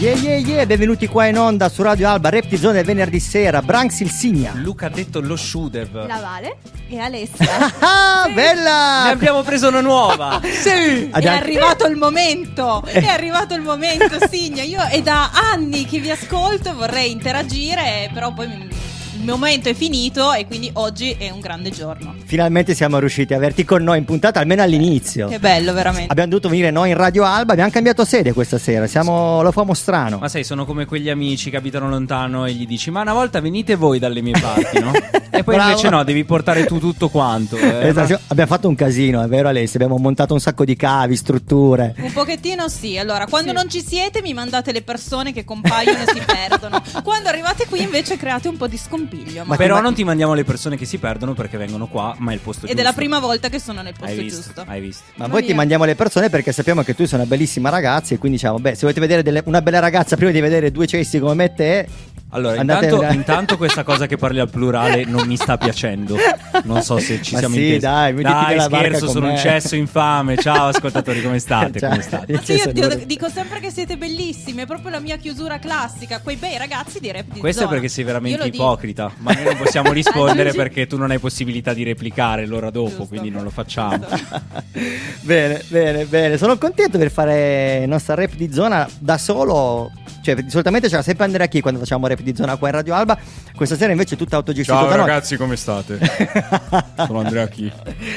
Yeah yeah yeah, benvenuti qua in onda su Radio Alba, Reptizone venerdì sera, Branks il Signa. Luca ha detto lo Shudev. La Vale e Alessia. Ah, bella! Ne abbiamo preso una nuova. Sì! È arrivato il momento, è arrivato il momento, Signa. Io è da anni che vi ascolto, vorrei interagire, però poi mi- il momento è finito e quindi oggi è un grande giorno. Finalmente siamo riusciti a averti con noi in puntata, almeno all'inizio. Che bello, veramente. Abbiamo dovuto venire noi in Radio Alba, abbiamo cambiato sede questa sera, siamo lo famo strano. Ma sai, sono come quegli amici che abitano lontano e gli dici: Ma una volta venite voi dalle mie parti, no? E poi Bravo. invece no, devi portare tu tutto quanto. eh. Esatto, abbiamo fatto un casino, è vero Alessia? Abbiamo montato un sacco di cavi, strutture. Un pochettino sì, allora quando non ci siete mi mandate le persone che compaiono e si perdono. Quando arrivate qui invece create un po' di scompiglio. Ma Però ma- non ti mandiamo le persone che si perdono perché vengono qua, ma è il posto Ed giusto. è la prima volta che sono nel posto Hai visto? giusto. Hai visto? Ma poi ti mandiamo le persone perché sappiamo che tu sei una bellissima ragazza e quindi diciamo, beh, se volete vedere delle- una bella ragazza prima di vedere due cessi come me e te, Allora, intanto, a- intanto questa cosa che parli al plurale non mi sta piacendo. Non so se ci Ma siamo sì, intesi. dai, mettiti dai scherzo, sono me. un cesso infame. Ciao ascoltatori, come state? Ciao. Come state? Ma sì, io Cesso dico, sempre che siete bellissimi, è proprio la mia chiusura classica. Quei bei ragazzi di rap di Questo è perché sei veramente ipocrita. Ma noi non possiamo rispondere perché tu non hai possibilità di replicare l'ora dopo, Giusto. quindi non lo facciamo. Bene, bene, bene. Sono contento per fare il nostro rap di zona da solo. Cioè, solitamente c'era sempre Andrea Chi quando facciamo rap di zona qua in Radio Alba. Questa sera invece è tutta autogestita Ciao da noi. ragazzi, come state? Sono Andrea Chi.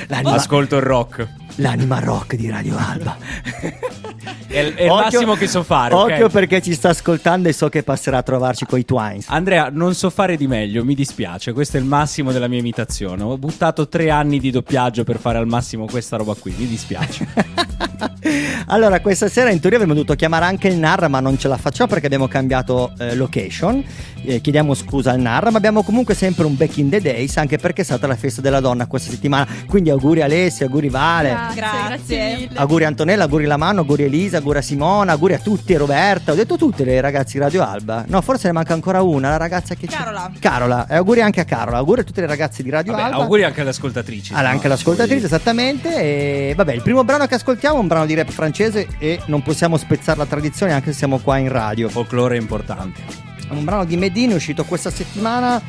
L'anima, Ascolto il rock. l'anima rock di Radio Alba. È, il- è il massimo che so fare. Occhio perché ci sta ascoltando e so che passerà a trovarci coi Twines. Andrea, non so fare di meglio, mi dispiace. Questo è il massimo della mia imitazione. Ho buttato tre anni di doppiaggio per fare al massimo questa roba qui. Mi dispiace. allora, questa sera in teoria avremmo dovuto chiamare anche il Narra, ma non ce la facciamo perché abbiamo cambiato eh, location. Eh, chiediamo scusa al Narra, ma abbiamo comunque sempre un back in the days, anche perché è stata la festa della donna questa settimana. Quindi auguri Alessia, auguri Vale. Grazie. mille. Auguri Antonella, auguri Lamano, auguri Elisa, auguri a Simona, auguri a tutti, Roberta. Ho detto tutte le ragazze di Radio Alba. No, forse ne manca ancora una, la ragazza che c'è. Carola. Carola. E auguri anche a Carola. Auguri a tutte le ragazze di Radio Vabbè, Alba. auguri anche alle ascoltatrici. Ah, se no, anche l'ascoltatrice, poi- esattamente. E vabbè, il primo brano che ascoltiamo è un brano di rap francese e non possiamo spezzare la tradizione anche se siamo qua in radio. Folklore è importante. Un brano di Medina uscito questa settimana.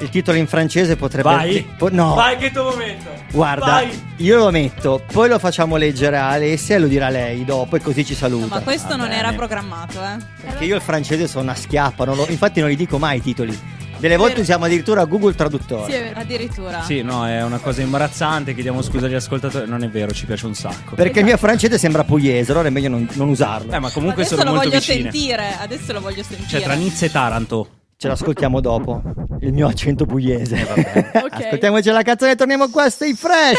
Il titolo in francese potrebbe Vai. po- no. Vai che tuo momento. Guarda, Vai. io lo metto, poi lo facciamo leggere a Alessia e lo dirà lei dopo e così ci No, saluta. ma questo Va non bene. era programmato, eh. Perché io il francese sono una schiappa, non lo- infatti non li dico mai i titoli. Delle volte usiamo addirittura Google Traduttore. Sì, è vero. Addirittura. Sì, no, è una cosa imbarazzante. Chiediamo scusa agli ascoltatori. Non è vero, ci piace un sacco. Perché il mio francese sembra pugliese, allora è meglio non, non usarlo. Eh, ma comunque adesso sono lo molto voglio vicine. sentire. Adesso lo voglio sentire. Cioè, tra Nizza e Taranto. Ce l'ascoltiamo dopo. Il mio accento pugliese. Ok. Ascoltiamoci la canzone e torniamo qua. Stay fresh.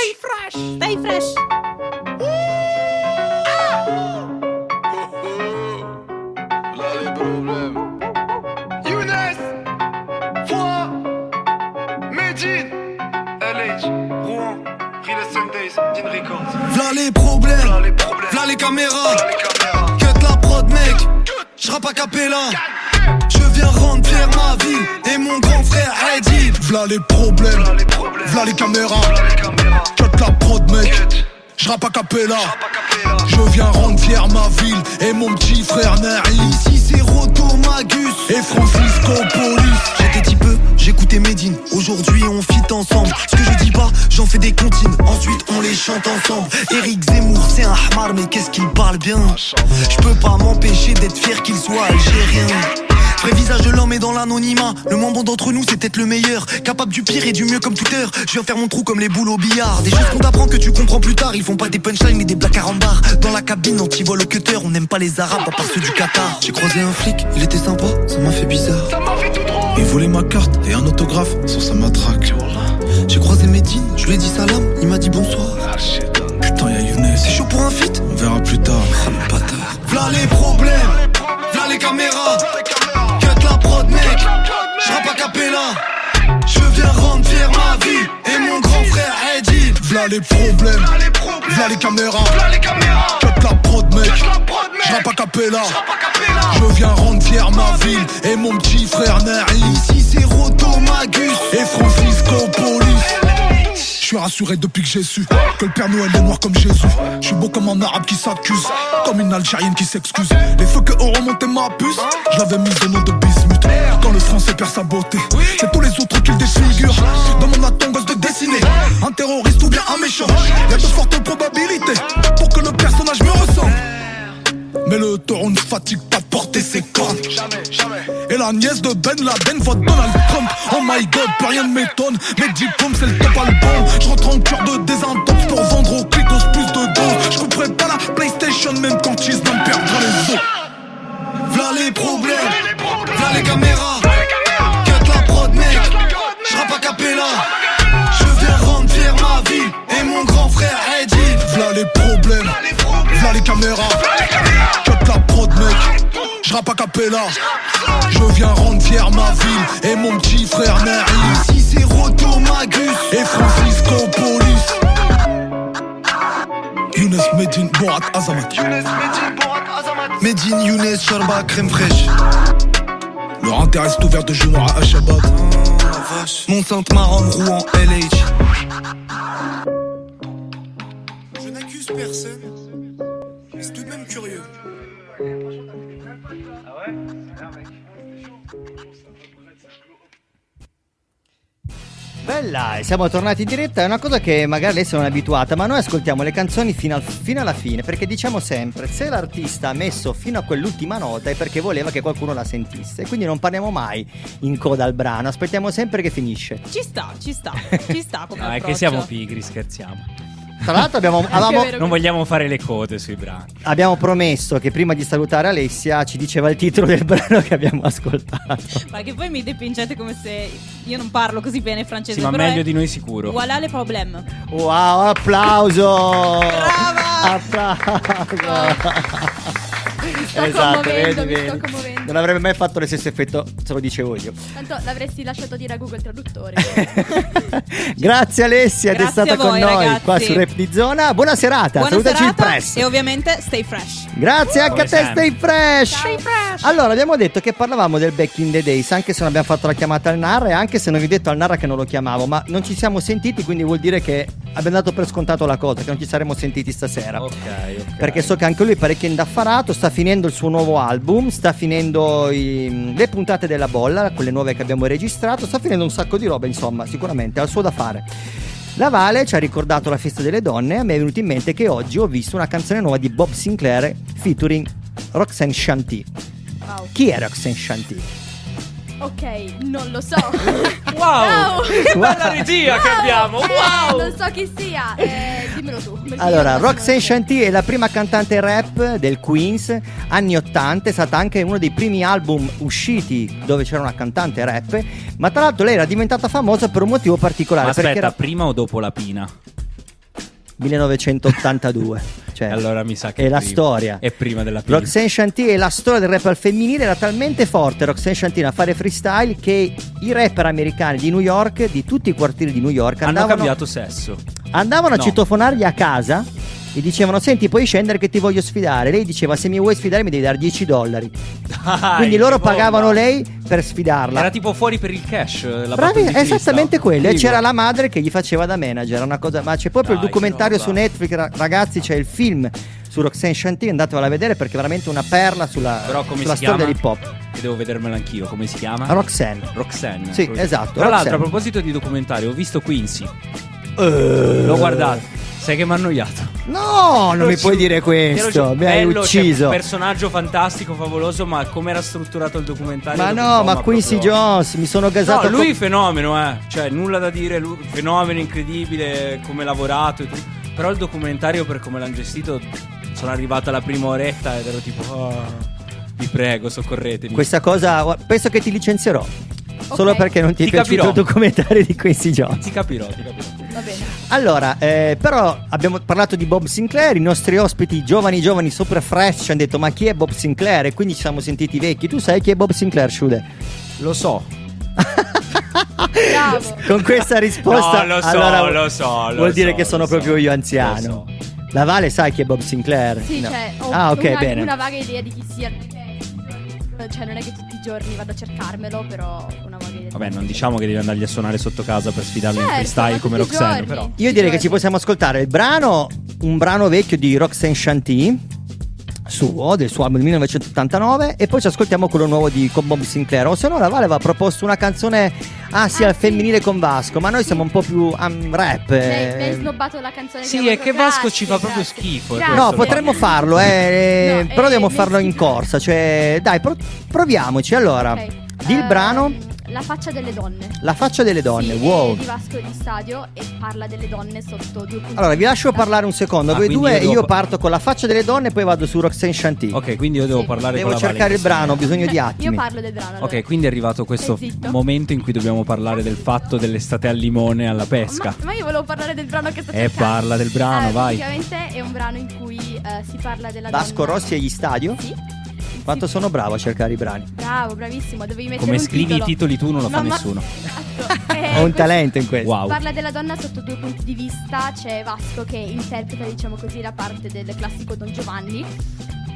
Stai fresh. Records. V'là les problèmes, Là les problèmes. v'là les caméras, cut la prod mec, j'rappe à capella. Je viens rendre fier ma ville et mon grand frère Eddie. V'là les problèmes, Là les problèmes. v'là les caméras, Là les caméras. cut la prod mec, Cut. J'rappe à capella. Je viens rendre fier ma ville et mon petit frère Nari. Ici c'est Roto Magus et Francisco Polis. J'étais petit peu, j'écoutais Medine. Aujourd'hui on fit ensemble. Ce que je dis pas, j'en fais des comptines. Ensuite on les chante ensemble. Eric Zemmour c'est un hamar mais qu'est-ce qu'il parle bien? Je peux pas m'empêcher d'être fier qu'il soit algérien. Vrai visage de l'homme est dans l'anonymat. Le moins bon d'entre nous, c'est peut-être le meilleur. Capable du pire et du mieux comme tout heure. Je viens faire mon trou comme les boules au billard. Des choses qu'on t'apprend que tu comprends plus tard. Ils font pas des punchlines mais des blagues à. Dans la cabine, anti-vol au cutter. On n'aime pas les arabes à part ceux du Qatar. J'ai croisé un flic, il était sympa, ça m'a fait bizarre. Ça m'a fait tout drôle. Il voulait ma carte et un autographe sur sa matraque. J'ai croisé Medine, je lui ai dit salam, il m'a dit bonsoir. Ah. Putain, y'a Younes. C'est chaud pour un feat On verra plus tard. Oh, le bâtard. V'là les problèmes, v'là les caméras. Je viens rendre fier ma vie et mon grand frère Eddie. V'là les problèmes, V'là les caméras. V'là les caméras. Cut la prod, mec. J'rappe à capella. Je viens rendre fier ma ville et mon petit frère Naïm. Ici c'est Roto Magus et Francisco Police. Je suis rassuré depuis que j'ai su que le Père Noël est noir comme Jésus. Je suis beau comme un arabe qui s'accuse, comme une algérienne qui s'excuse. Les feux que ont remonté ma puce, je l'avais mise au nom de bismuth. Quand le français perd sa beauté, c'est tous les autres qui le défigurent. Dans mon attendance de dessiner un terroriste ou bien un méchant. Y'a de fortes probabilités pour que le personnage me ressemble. Mais le taureau ne fatigue pas de porter ses cornes. Jamais, jamais. Et la nièce de Ben Laden vote Donald Trump. Oh my god, plus rien ne m'étonne. Mes diplômes, c'est le top album. Je rentre en cœur de désintox pour vendre aux clicos plus de doses. Je couperai pas la PlayStation même quand Cheese n'en perdra les os. V'là les problèmes, v'là les caméras. Cut la prod, mec. J'rappe à capella. Je viens rendre fier ma vie et mon grand frère Eddie. V'là les problèmes, v'là les caméras. Cut la prod, mec. J'rappe à capella. Je viens rendre fier ma ville et mon petit frère Naïm. Ici c'est Roto Magus et Francisco Police. Younes Medine, Borat Azamat. Younes, Medine, Borat, Azamat. Medine, Younes, Sharba, crème fraîche. Leur intérêt est ouvert de genoux à Shabbat. Mon Sainte Maron, Rouen, LH. Je n'accuse personne. mais C'est tout de même curieux. Bella, e siamo tornati in diretta. È una cosa che magari lei non è abituata, ma noi ascoltiamo le canzoni fino, al- fino alla fine. Perché diciamo sempre: se l'artista ha messo fino a quell'ultima nota è perché voleva che qualcuno la sentisse. Quindi non parliamo mai in coda al brano, aspettiamo sempre che finisce. Ci sta, ci sta, ci sta come No, è che approccio. siamo pigri, scherziamo. Tra l'altro, abbiamo, avevamo, vero. Non vogliamo fare le code sui brani. abbiamo promesso che prima di salutare Alessia ci diceva il titolo del brano che abbiamo ascoltato. Ma che poi mi dipingete come se io non parlo così bene francese. Sì, ma meglio è- di noi sicuro. Voilà le problème. Wow, applauso! Brava! Applauso! Sto commuovendo, mi sto commuovendo. Non avrebbe mai fatto lo stesso effetto se lo dicevo io. Tanto l'avresti lasciato dire a Google Traduttore. Grazie Alessia di essere stata voi, con noi ragazzi. qua su Rap di Zona. Buona serata, Buona salutaci il serata press. e ovviamente stay fresh. Grazie anche a te, sempre. Stay Fresh. Stay fresh. Allora, abbiamo detto che parlavamo del back in the days, anche se non abbiamo fatto la chiamata al Narra e anche se non vi ho detto al Narra che non lo chiamavo, ma non ci siamo sentiti, quindi vuol dire che abbiamo dato per scontato la cosa, che non ci saremmo sentiti stasera. Ok, ok. Perché so che anche lui è parecchio indaffarato, sta finendo il suo nuovo album, sta finendo i- le puntate della bolla, quelle nuove che abbiamo registrato, sta finendo un sacco di roba, insomma, sicuramente ha il suo da fare. La Vale ci ha ricordato la festa delle donne e a me è venuto in mente che oggi ho visto una canzone nuova di Bob Sinclair featuring Roxanne Shanty. Wow. Chi è Roxanne Shanty? Ok, non lo so. Wow! Che bella regia che Wow! abbiamo! Eh, Wow! Non so chi sia. Eh, dimmelo tu. Allora, Roxanne. Shanty è la prima cantante rap del Queens, anni 80, è stata anche uno dei primi album usciti dove c'era una cantante rap, ma tra l'altro lei era diventata famosa per un motivo particolare, Ma perché aspetta, era prima o dopo la pina? 1982, cioè Allora mi sa che è la prima. storia. È prima della pina. Roxanne Shanty e la storia del rap al femminile era talmente forte Roxanne Shanty a fare freestyle che i rapper americani di New York, di tutti i quartieri di New York, Hanno andavano, cambiato sesso. andavano a No. citofonargli a casa e dicevano senti puoi scendere che ti voglio sfidare lei diceva se mi vuoi sfidare mi devi dare 10 dollari Dai, quindi loro pagavano lei per sfidarla Era tipo fuori per il cash. La Bravi, esattamente quello. E c'era la madre che gli faceva da manager. Una cosa, ma c'è proprio Dai, il documentario su. Netflix, ra- ragazzi. C'è il film su Roxanne Shanty. Andatevelo a vedere perché è veramente una perla sulla, sulla storia dell'hip hop. Che devo vedermelo anch'io. Come si chiama? Roxanne. Roxanne. Sì, Proprio. esatto, Tra l'altro, Roxanne. a proposito di documentario, ho visto Quincy. L'ho guardato. Sai che mi ha annoiato. No, non mi puoi dire questo. Mi hai Bello, cioè, ucciso. personaggio fantastico, favoloso, ma come era strutturato il documentario? ma no, ma Quincy proprio- Jones mi sono gasato. No, lui con- fenomeno, eh. Cioè, nulla da dire, lui- fenomeno incredibile, come lavorato e tutto. Però il documentario, per come l'hanno gestito, sono arrivato alla prima oretta ed ero tipo, "Oh, vi prego, soccorretemi. Questa cosa, penso che ti licenzierò. Solo Ok. perché non ti è Ti piaciuto capirò. il documentario di Quincy Jones. Ti capirò, ti capirò. Va bene. Allora, eh, però abbiamo parlato di Bob Sinclair, i nostri ospiti giovani giovani super fresh ci hanno detto ma chi è Bob Sinclair? E quindi ci siamo sentiti vecchi. Tu sai chi è Bob Sinclair, Shude? Lo so. Bravo. Con questa risposta No, lo so, allora, lo so, lo vuol dire so, che sono so, proprio io lo anziano. so. La Vale sai chi è Bob Sinclair? Sì, No. cioè, ho ah, ok, una, bene. una vaga idea di chi sia. perché, Cioè, non è che giorni vado a cercarmelo, però una idea. Vabbè, non diciamo che devi andargli a suonare sotto casa per sfidarli in Certo, freestyle ma come Roxanne, giorni. però. Io direi che ci possiamo ascoltare il brano, un brano vecchio di Roxanne Shanty suo, del suo album del 1989 e poi ci ascoltiamo quello nuovo di con Bob Sinclair o se no la Vale aveva proposto una canzone ah sì Ah, al sì. femminile con Vasco ma noi siamo un po' più um, rap Mi hai, mi hai eh. snobbato la canzone Sì, che è che Vasco ci fa proprio grazie. schifo, Grazie. No, potremmo farlo, eh, No, però eh, dobbiamo mi farlo in corsa. Cioè, dai, pro- proviamoci. Allora, Ok. di il Ehm, brano La faccia delle donne. La faccia delle donne. Sì, wow. è di Vasco di Stadio e parla delle donne sotto due punti Allora, vi lascio parlare un secondo. Ah, Voi due, io devo io pa- parto con la faccia delle donne e poi vado su Roxanne Shanty. Ok, quindi io devo Sì. parlare Devo con la Vale cercare il brano, ho bisogno di attimi. Io parlo del brano. allora. Ok, quindi è arrivato questo momento in cui dobbiamo parlare del fatto dell'estate al limone alla Ma, pesca. ma io volevo parlare del brano che sto Eh, cercando. parla del brano, Eh, vai. Praticamente è un brano in cui eh, si parla della Vasco donna. Rossi agli stadio? Sì. Quanto Sì. sono bravo a cercare i brani. Bravo, bravissimo. Dovevi mettere Come un scrivi titolo. i titoli tu non lo fa No, ma- nessuno. Esatto. Eh, Ho un talento in questo. Wow. Parla della donna sotto due punti di vista, c'è Vasco che interpreta diciamo così la parte del classico Don Giovanni,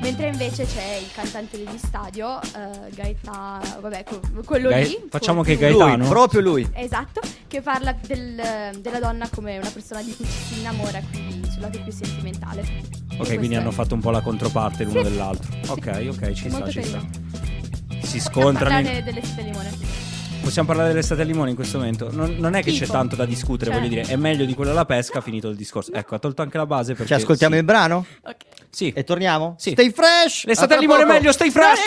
mentre invece c'è il cantante degli stadio, eh, Gaeta, vabbè, quello Gai- lì. facciamo che Gaetano? Lui, proprio lui. Esatto, che parla del- della donna come una persona di cui ci si innamora, quindi sul lato più sentimentale. Ok, quindi hanno fatto un po' la controparte l'uno Sì. dell'altro. Ok, ok, ci sta, ci sta. Si Possiamo scontrano. in- parlare delle sette limone. Possiamo parlare dell'estate al limone in questo momento? Non, non è che c'è Schifo. tanto da discutere, Cioè- voglio dire, è meglio di quello alla pesca, finito il discorso. Ecco, ha tolto anche la base perché Ci ascoltiamo sì. il brano? Ok. Sì. E torniamo? Sì. Stay fresh! L'estate al limone è meglio, stai fresh!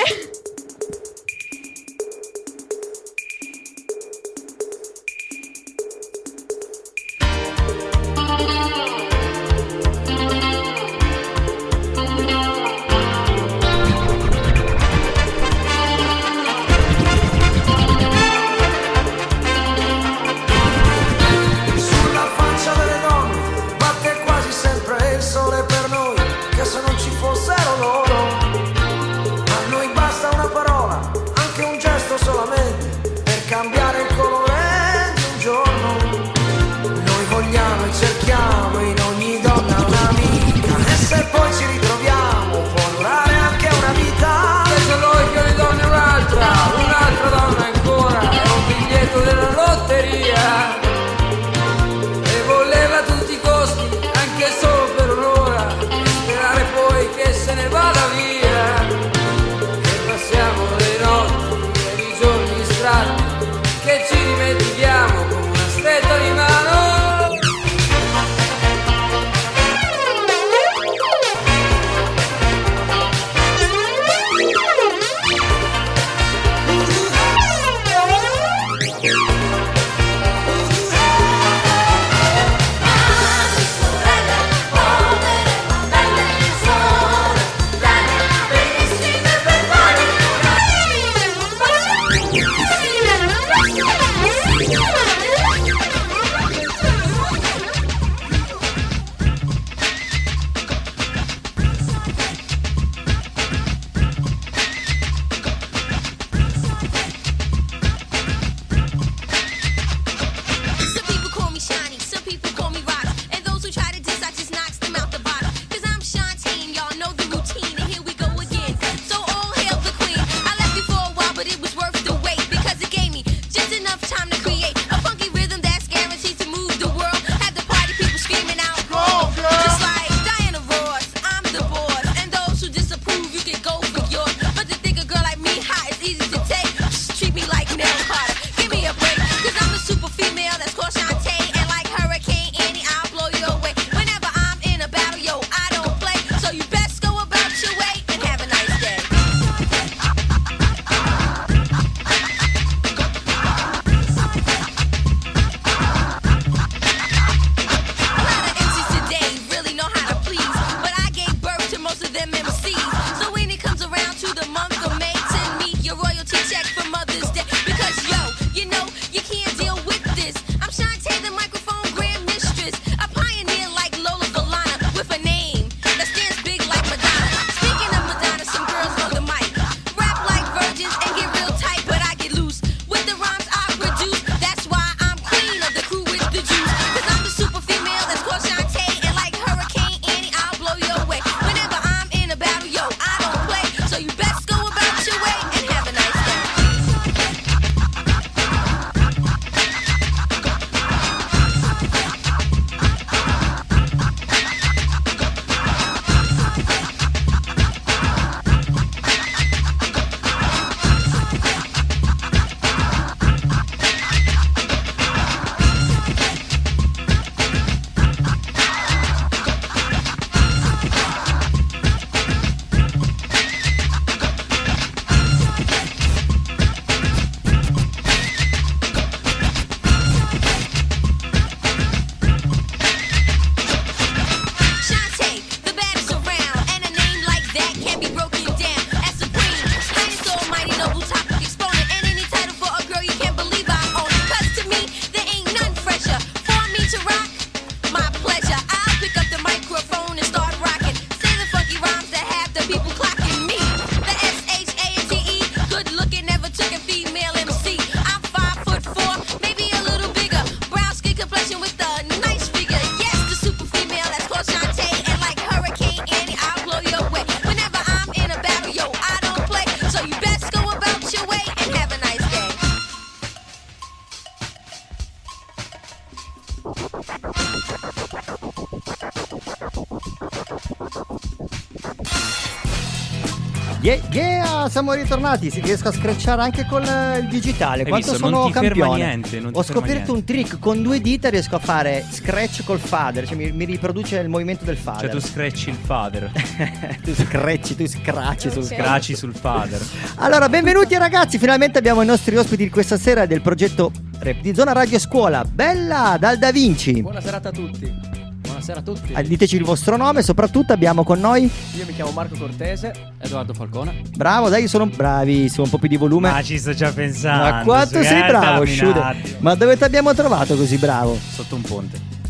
Siamo ritornati. Si riesco a screcciare anche con eh, il digitale. Hai Quanto visto? sono Non ti ferma campione. niente, non ti Ho ferma scoperto un trick con due dita riesco a fare scratch col fader, cioè mi, mi riproduce il movimento del fader. Cioè tu screcci il fader. tu screcci, tu scratchi sul Ok. Scraci sul fader. Allora, benvenuti ragazzi, finalmente abbiamo i nostri ospiti di questa sera del progetto Rap di Zona Radio Scuola. Bella dal Da Vinci. Buona serata a tutti. Buonasera a tutti. Ah, Diteci il vostro nome, soprattutto abbiamo con noi. Io mi chiamo Marco Cortese. Edoardo Falcone. Bravo, dai, sono bravissimo, un po' più di volume. Ma ci sto già pensando. Ma quanto sei carta bravo, Shude. Ma dove ti abbiamo trovato così bravo? Sotto un ponte.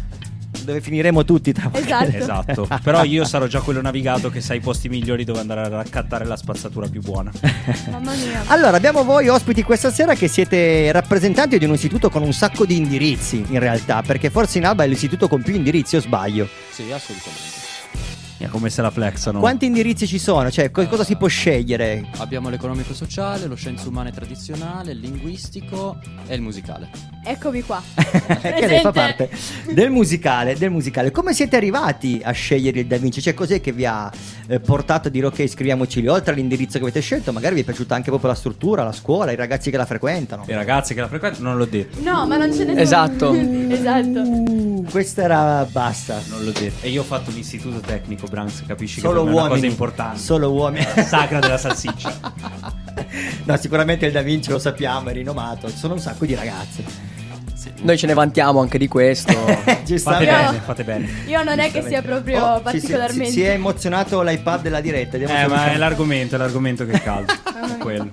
Dove finiremo tutti tra poco. Esatto. Esatto. Però io sarò già quello navigato che sa i posti migliori dove andare a raccattare la spazzatura più buona. Mamma mia. Allora, abbiamo voi ospiti questa sera che siete rappresentanti di un istituto con un sacco di indirizzi, in realtà, perché forse in Alba è l'istituto con più indirizzi, o sbaglio? Sì, assolutamente. Come se la flexano. Quanti indirizzi ci sono? Cioè, co- cosa si può scegliere? Abbiamo l'economico-sociale, lo scienze umane tradizionale, il linguistico e il musicale. Eccomi qua. che lei fa parte del musicale, del musicale. Come siete arrivati a scegliere il Da Vinci? Cioè, cos'è che vi ha eh, portato a dire ok, iscriviamoci lì? Oltre all'indirizzo che avete scelto, magari vi è piaciuta anche proprio la struttura, la scuola, i ragazzi che la frequentano. I ragazzi che la frequentano non l'ho detto. No, ma non ce ne sono. Esatto. esatto. Uh, questa era basta. Non l'ho detto. E io ho fatto l'istituto tecnico, Branks, capisci Solo che per me è una uomini. cosa importante. Solo uomini. Sacra della salsiccia. no, sicuramente il Da Vinci lo sappiamo, è rinomato. Ci sono un sacco di ragazze. Noi ce ne vantiamo anche di questo. Fate bene, fate bene. Io non è che sia proprio Oh, particolarmente. Si, si è emozionato l'iPad della diretta. Eh, ma è l'argomento, è l'argomento che è caldo. È quello.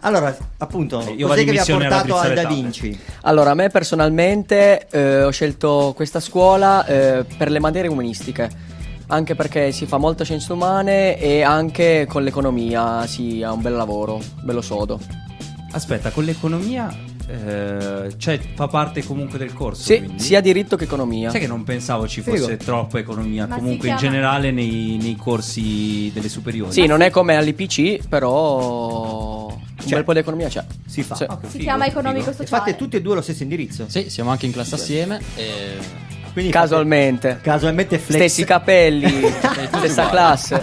Allora, appunto, Eh, io cos'è che vi ha portato al Da. Vinci? Allora, a me personalmente eh, ho scelto questa scuola eh, per le materie umanistiche. Anche perché si fa molta scienze umane e anche con l'economia si ha un bel lavoro, bello sodo. Aspetta, con l'economia, eh, cioè fa parte comunque del corso. Sì, quindi? sia diritto che economia. Sai che non pensavo ci Figo. fosse troppa economia, Ma comunque in generale nei, nei corsi delle superiori. Sì, non è come all'IPC, però un C'è. bel po' di economia c'è. Si fa. Sì. Ah, che Si figo, chiama figo. economico sociale. fate tutti e due lo stesso indirizzo? Sì, siamo anche in classe assieme e Quindi Casualmente. fate- casualmente flex. Stessi capelli, stessa classe.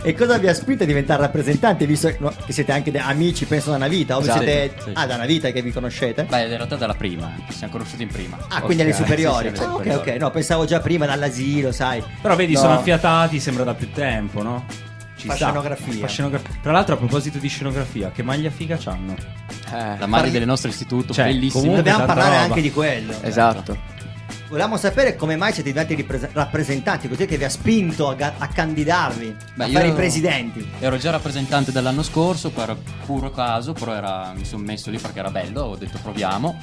e cosa vi ha spinto a diventare rappresentanti, visto che siete anche de- amici, penso, da una vita? O Esatto. siete... Sì, sì. Ah, da una vita che vi conoscete? beh, in realtà dalla prima, ci siamo conosciuti in prima. Ah, quindi alle superiori. sì, Ah, ok, ok. No, pensavo già prima dall'asilo, sai. Però vedi, No. sono affiatati, sembra da più tempo, no? Ci scenografia. Tra l'altro, a proposito di scenografia, che maglia figa c'hanno? Eh, La maglia del nostro istituto, Cioè, bellissima. comunque- Dobbiamo parlare roba. anche di quello. esatto. Volevamo sapere come mai siete diventati ripres- rappresentanti, cos'è che vi ha spinto a, ga- a candidarvi, Beh, a fare i presidenti. Ero già rappresentante dell'anno scorso per puro caso, però era- mi sono messo lì perché era bello, ho detto proviamo.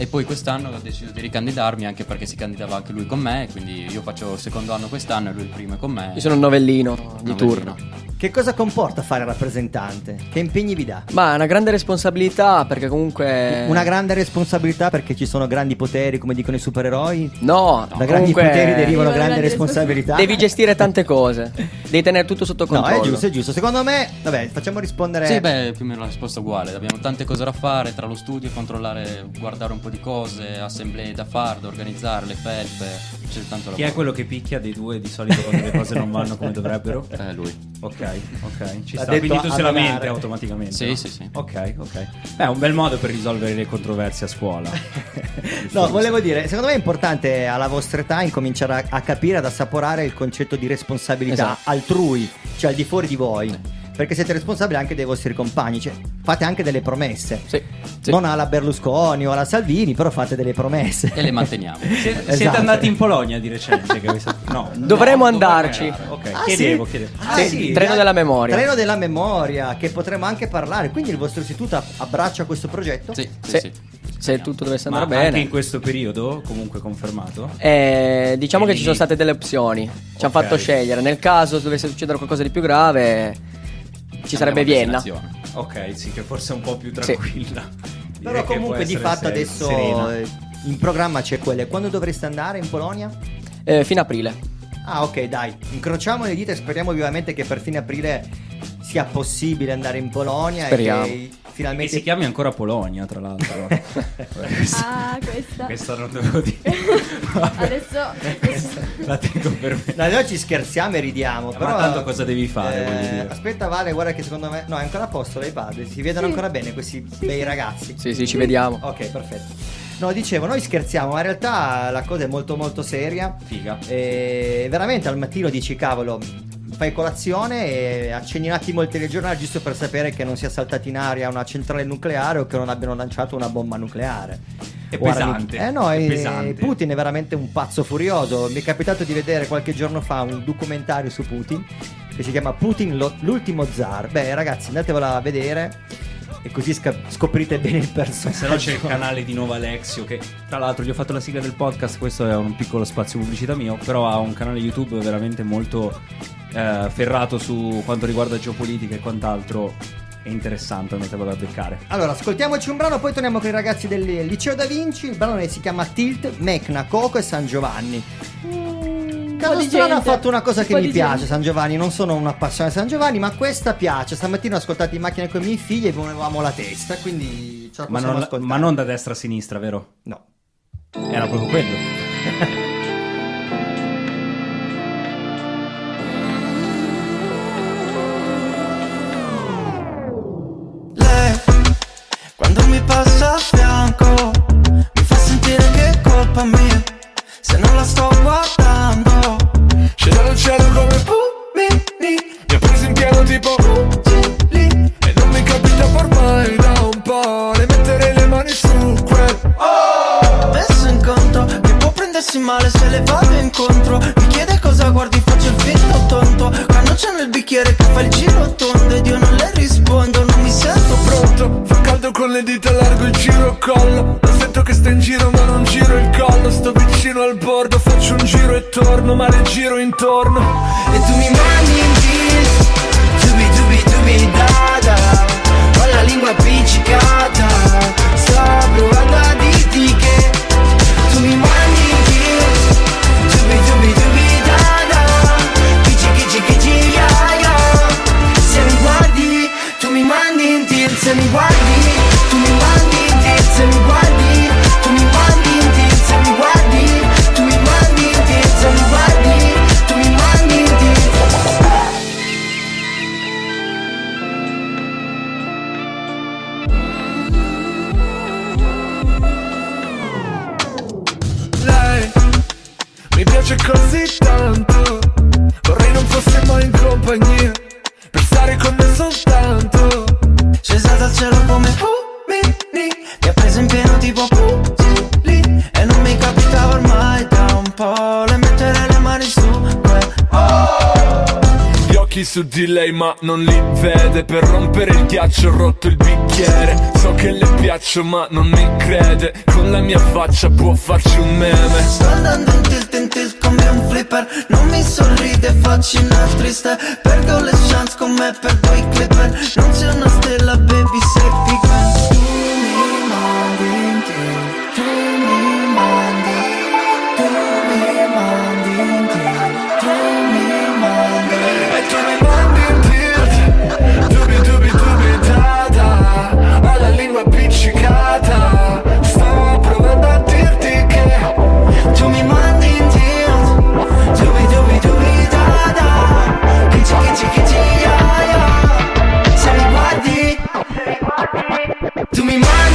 E poi quest'anno ho deciso di ricandidarmi anche perché si candidava anche lui con me, quindi io faccio il secondo anno quest'anno e lui il primo è con me. Io sono un novellino di Novellino. turno. Che cosa comporta fare rappresentante? Che impegni vi dà? Ma è una grande responsabilità perché comunque. Una grande responsabilità perché ci sono grandi poteri, come dicono i supereroi. No, Da grandi comunque poteri derivano Derivano grandi responsabilità. Devi gestire tante cose. Devi tenere tutto sotto No, controllo. è giusto, è giusto. Secondo me, vabbè, facciamo rispondere. Sì, beh, più o meno la risposta è uguale. Abbiamo tante cose da fare tra lo studio, controllare, guardare un po' di cose, assemblee da fare, da organizzare, le felpe. C'è tanto Chi lavoro. è quello che picchia dei due di solito quando le cose non vanno come dovrebbero? Eh, lui. Ok, ok, ci L'ha sta. detto Quindi tu se la mente automaticamente. Sì, no? sì, sì. Ok, ok. Beh, è un bel modo per risolvere le controversie a scuola. No, volevo dire, secondo me è importante alla vostra età incominciare a, a capire, ad assaporare il concetto di responsabilità Esatto. altrui, cioè al di fuori di voi. Perché siete responsabili anche dei vostri compagni, cioè fate anche delle promesse. Sì, sì. Non alla Berlusconi o alla Salvini, però fate delle promesse. E le manteniamo. Siete, Esatto. siete andati in Polonia di recente? No, Dovremmo no, andarci. dovremmo andare. Ok, Ah, chiedevo, sì? chiedevo. Ah, Sì, sì, treno della memoria. Treno della memoria, che potremmo anche parlare. Quindi il vostro istituto abbraccia questo progetto? Sì, sì, Sì. Sì. Se tutto dovesse Ma andare anche bene. in questo periodo, comunque confermato? Eh, diciamo che ci sono state delle opzioni. Ci hanno Ok. fatto scegliere. Nel caso dovesse succedere qualcosa di più grave, ci sarebbe Cambiamo Vienna. Ok, sì, che forse è un po' più Sì. tranquilla. Direi Però comunque di fatto se- adesso serena. eh, in programma c'è quelle. Quando dovreste andare in Polonia? Eh, fino aprile. Ah, ok, dai. Incrociamo le dita e speriamo vivamente che per fine aprile sia possibile andare in Polonia Speriamo. e finalmente si chiami ancora Polonia, tra l'altro. Ah, questa. Questa non devo dire. Adesso La tengo per me. No, noi ci scherziamo e ridiamo. Ma però, tanto cosa devi fare, Eh, dire? aspetta, Vale, guarda che secondo me. No, è ancora a posto l'iPad. Si vedono Sì. ancora bene questi bei ragazzi. Sì, sì, ci vediamo. Ok, perfetto. No, dicevo, noi scherziamo, ma in realtà la cosa è molto molto seria. Figa. E veramente al mattino dici, cavolo, fai colazione e accendi un attimo il telegiornale giusto per sapere che non sia saltata in aria una centrale nucleare o che non abbiano lanciato una bomba nucleare. È O armi- pesante, Eh no, è e- pesante. Putin è veramente un pazzo furioso. Mi è capitato di vedere qualche giorno fa un documentario su Putin che si chiama Putin l'ultimo zar. Beh, ragazzi, andatevela a vedere e così scoprite bene il personaggio. Se no c'è il canale di Nova Alexio che tra l'altro gli ho fatto la sigla del podcast, questo è un piccolo spazio pubblicità mio, però ha un canale YouTube veramente molto eh, ferrato su quanto riguarda geopolitica e quant'altro. È interessante, andatevelo a beccare. Allora, ascoltiamoci un brano, poi torniamo con i ragazzi del Liceo da Vinci. Il brano si chiama Tilt, Mecna, Coco e San Giovanni. Caso di strano ha fatto una cosa Un che mi piace, gente. San Giovanni. Non sono un appassionato di San Giovanni, ma questa piace. Stamattina ho ascoltato in macchina con i miei figli e volevamo la testa, quindi ce la Ma non, ascoltare. ma non da destra a sinistra, vero? No. Era proprio quello. male se le vado incontro. Mi chiede cosa guardi, faccio il finto tonto. Quando c'è nel bicchiere che fa il giro tondo Ed io non le rispondo, non mi sento Pronto, fa caldo con le dita largo il giro collo Lo sento che sta in giro ma non giro il collo. Sto vicino al bordo, faccio un giro e torno Ma le giro intorno. E tu mi mandi in tilt Dubi dubi dubi da da Ho la lingua appiccicata Sto provando ma non li vede. Per rompere il ghiaccio ho rotto il bicchiere. So che le piaccio ma non mi crede. Con la mia faccia può farci un meme. Sto andando in tilt in tilt come un flipper. Non mi sorride, faccio una triste Perdo le chance con me, perdo i clipper. Non sei una stella, baby, sei me mine.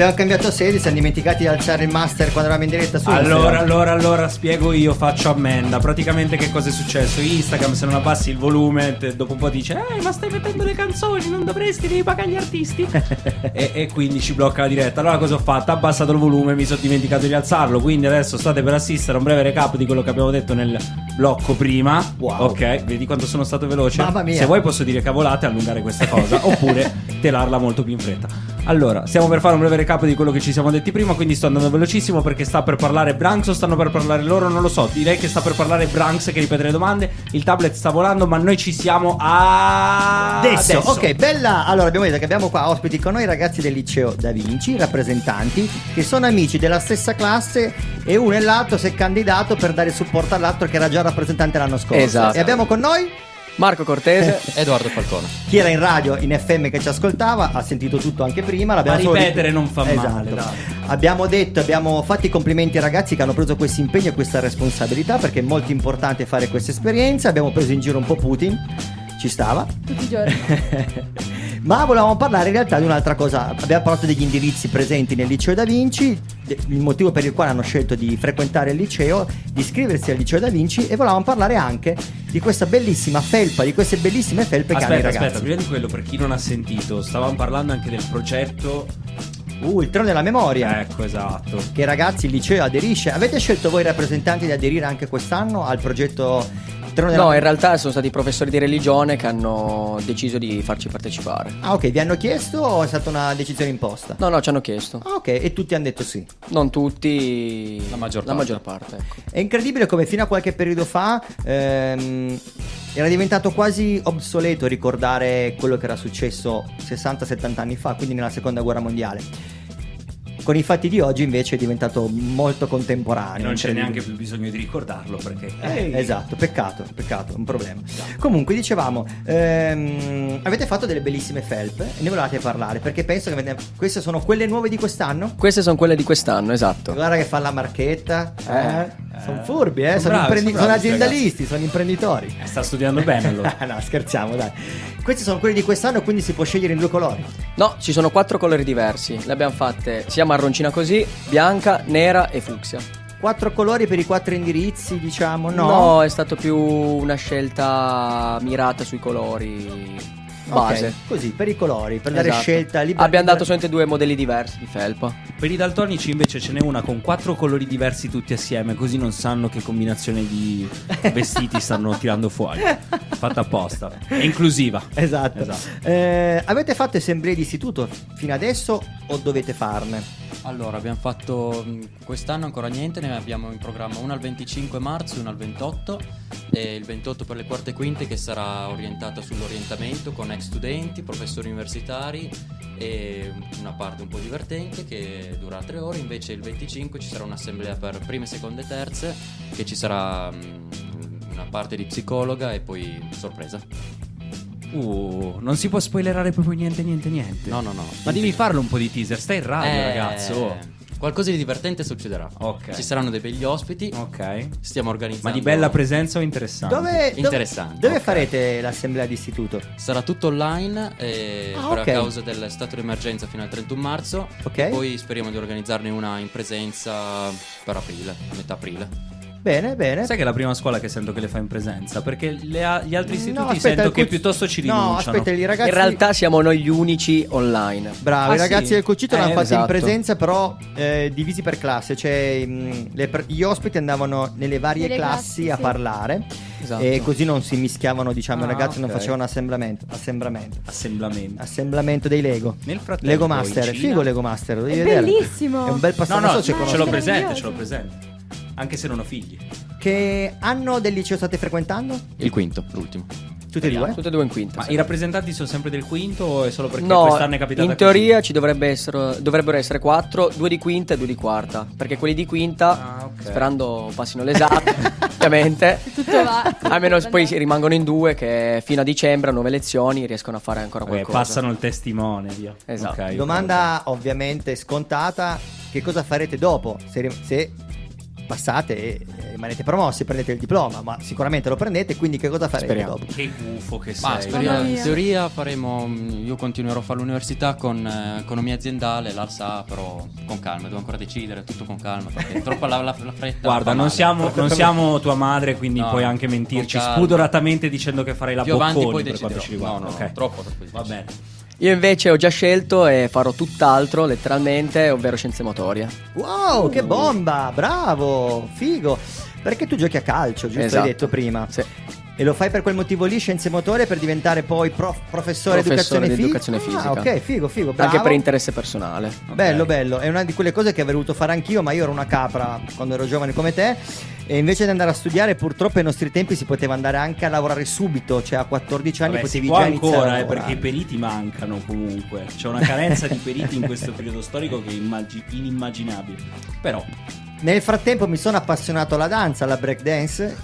Abbiamo cambiato sede, siamo dimenticati di alzare il master quando eravamo in diretta su Allora, Instagram. allora, allora, spiego io, faccio ammenda. Praticamente che cosa è successo? Instagram, se non abbassi il volume, te- dopo un po' dice, eh, ma stai mettendo le canzoni, non dovresti, devi pagare gli artisti. e, e quindi ci blocca la diretta. Allora cosa ho fatto? Abbassato il volume, mi sono dimenticato di alzarlo. Quindi adesso state per assistere a un breve recap di quello che abbiamo detto nel blocco prima. Wow. Ok, vedi quanto sono stato veloce? Mamma mia. Se vuoi posso dire cavolate e allungare questa cosa, oppure telarla molto più in fretta. Allora, stiamo per fare un breve recap di quello che ci siamo detti prima, quindi sto andando velocissimo perché sta per parlare Branks o stanno per parlare loro, non lo so. Direi che sta per parlare Branks che ripete le domande. Il tablet sta volando, ma noi ci siamo a... Adesso, ok, bella. Allora, abbiamo detto che abbiamo qua ospiti con noi i ragazzi del liceo Da Vinci, rappresentanti, che sono amici della stessa classe e uno e l'altro si è candidato per dare supporto all'altro che era già rappresentante l'anno scorso. Esatto. E abbiamo con noi Marco Cortese. Edoardo Falcone. chi era in radio, in FM che ci ascoltava, ha sentito tutto anche prima. l'abbiamo Ma solo- ripetere non fa Esatto. male, dai. Abbiamo detto, abbiamo fatto i complimenti ai ragazzi che hanno preso questo impegno e questa responsabilità perché è molto importante fare questa esperienza. Abbiamo preso in giro un po' Putin, ci stava. Tutti i giorni. Ma volevamo parlare in realtà di un'altra cosa. Abbiamo parlato degli indirizzi presenti nel liceo Da Vinci, il motivo per il quale hanno scelto di frequentare il liceo, di iscriversi al liceo Da Vinci e volevamo parlare anche di questa bellissima felpa, di queste bellissime felpe che hanno i Aspetta, ragazzi. aspetta, prima di quello, per chi non ha sentito, stavamo parlando anche del progetto. Uh, il treno della memoria. Ecco, esatto. Che ragazzi il liceo aderisce. Avete scelto voi rappresentanti di aderire anche quest'anno al progetto Treno della No, in realtà sono stati i professori di religione che hanno deciso di farci partecipare. Ah, ok, vi hanno chiesto o è stata una decisione imposta? No, no, ci hanno chiesto. Ah, ok, e tutti hanno detto sì. Non tutti, La maggior la parte. maggior parte. ecco. È incredibile come fino a qualche periodo fa ehm, era diventato quasi obsoleto ricordare quello che era successo 60-70 anni fa, quindi nella seconda guerra mondiale. Con i fatti di oggi invece è diventato molto contemporaneo. non c'è neanche più bisogno di ricordarlo perché. Eh, esatto, peccato, peccato, un problema. Comunque, dicevamo, ehm, avete fatto delle bellissime felpe e ne volevate parlare perché penso che avete- queste sono quelle nuove di quest'anno. Queste sono quelle di quest'anno, esatto. Guarda che fa la marchetta, eh, sono furbi, eh, Sono sono, bravi, imprendi- sono sono bravi, aziendalisti, sono imprenditori. Eh, Sta studiando bene allora. no, scherziamo, dai. Questi sono quelli di quest'anno, quindi si può scegliere in due colori. No, ci sono quattro colori diversi. Le abbiamo fatte sia marroncina così, bianca, nera e fucsia. Quattro colori per i quattro indirizzi, diciamo, no? No, è stato più una scelta mirata sui colori base. Ok, così, per i colori, per dare Esatto. scelta libera. Abbiamo dato solamente due modelli diversi di felpa. Per i daltonici invece ce n'è una con quattro colori diversi tutti assieme, così non sanno che combinazione di vestiti stanno tirando fuori. Fatta apposta. È inclusiva. Esatto. Esatto. Eh, avete fatto assemblee di istituto fino adesso o dovete farne? Allora, abbiamo fatto mh, quest'anno ancora niente, ne abbiamo in programma una al 25 marzo e una al 28 e il 28 per le quarte e quinte che sarà orientata sull'orientamento con ex studenti, professori universitari e una parte un po' divertente che dura tre ore, invece il 25 ci sarà un'assemblea per prime, seconde e terze che ci sarà mh, una parte di psicologa e poi sorpresa. Uh, non si può spoilerare proprio niente, niente, niente. No, no, no. Ma devi farlo un po' di teaser, stai in radio, Eh, ragazzo. oh. Qualcosa di divertente succederà. Ok. Ci saranno dei begli ospiti. Ok. Stiamo organizzando. Ma di bella presenza o interessante? Dove, dove- Interessante, Dove ok. farete l'assemblea di istituto? Sarà tutto online eh, Ah, per ok. a causa del stato di emergenza fino al 31 marzo. Ok. Poi speriamo di organizzarne una in presenza per aprile, metà aprile. Bene, bene. Sai che è la prima scuola che sento che le fa in presenza? Perché le a- gli altri istituti No, aspetta, sento che Cuc- piuttosto ci No, rinunciano. aspetta, i ragazzi In realtà siamo noi gli unici online. Bravi, Ah, i ragazzi sì? del Cucito l'hanno Eh, fatto in esatto. presenza, però eh, divisi per classe. Cioè, mh, le per- gli ospiti andavano nelle varie Nelle classi classi, a sì. parlare. Esatto. E così non si mischiavano, diciamo, Ah, i ragazzi non ok. facevano assemblamento. Assemblamento. Assemblamento. Assemblamento dei Lego. Nel frattempo, Lego in Master, figo Lego Master, lo devi È vedere. bellissimo. È un bel No, passaggio. no, non so se ce l'ho presente, ce l'ho presente. Anche se non ho figli. Che anno del liceo state frequentando? Il quinto, l'ultimo. Tutti e due? Tutte e due in quinta. Ma sì. i rappresentanti sono sempre del quinto o è solo perché No, quest'anno è capitata in teoria ci dovrebbe essere, dovrebbero essere quattro, due di quinta e due di quarta. Perché quelli di quinta, Ah, ok. sperando passino l'esame, ovviamente. Tutto va. Almeno poi si rimangono in due che fino a dicembre a nuove lezioni riescono a fare ancora così? Eh, qualcosa. passano il testimone, via. Esatto. Ok, Domanda ovviamente scontata, che cosa farete dopo? Se, se passate e, rimanete promossi, prendete il diploma, ma sicuramente lo prendete, quindi che cosa farete Speriamo. dopo? Che gufo che Ma sei. speriamo- in teoria faremo. Io continuerò a fare l'università con eh, economia aziendale, l'ALSA, però con calma, devo ancora decidere tutto con calma. Perché troppo la, la- la fretta. Guarda, non siamo, non siamo tua madre, quindi No, puoi anche mentirci spudoratamente dicendo che farai la Più avanti bocconi poi per quanto ci riguarda. No, no, ok. troppo, troppo Va bene. Io invece ho già scelto e farò tutt'altro, letteralmente, ovvero scienze motorie. Wow, che bomba! Bravo, figo. Perché tu giochi a calcio, giusto? Esatto. Hai detto prima. Sì. E lo fai per quel motivo lì, scienze motorie, per diventare poi prof- professore, Professore educazione, di fi- educazione Ah, fisica. ok, figo, figo. Bravo. Anche per interesse personale. Bello, bello. È una di quelle cose che avrei voluto fare anch'io, ma io ero una capra quando ero giovane come te. E invece di andare a studiare, purtroppo ai nostri tempi si poteva andare anche a lavorare subito, cioè a 14 anni Vabbè, si potevi può già iniziare ancora, eh, perché i periti mancano comunque. C'è una carenza di periti in questo periodo storico che è immagi- inimmaginabile. Però, Nel frattempo mi sono appassionato alla danza, alla breakdance.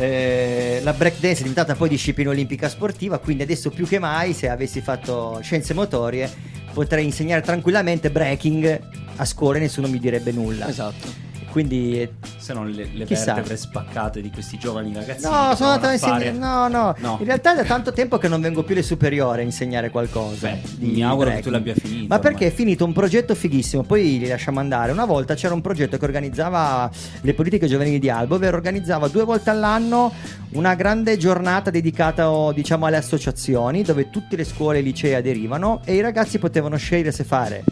Eh, la breakdance è diventata poi disciplina olimpica sportiva, quindi adesso più che mai, se avessi fatto scienze motorie, potrei insegnare tranquillamente breaking a scuola e nessuno mi direbbe nulla. Esatto. Quindi se non le, le Chissà. vertebre spaccate di questi giovani ragazzi. No, sono andato a insegnare. No, no, No. In realtà è da tanto tempo che non vengo più alle superiori a insegnare qualcosa. Beh, di mi auguro che tu l'abbia finito. Ma perché è ormai. finito un progetto fighissimo, poi li lasciamo andare. Una volta c'era un progetto che organizzava le politiche giovanili di Albo, ovvero organizzava due volte all'anno una grande giornata dedicata oh, diciamo alle associazioni dove tutte le scuole e i licei aderivano e i ragazzi potevano scegliere se fare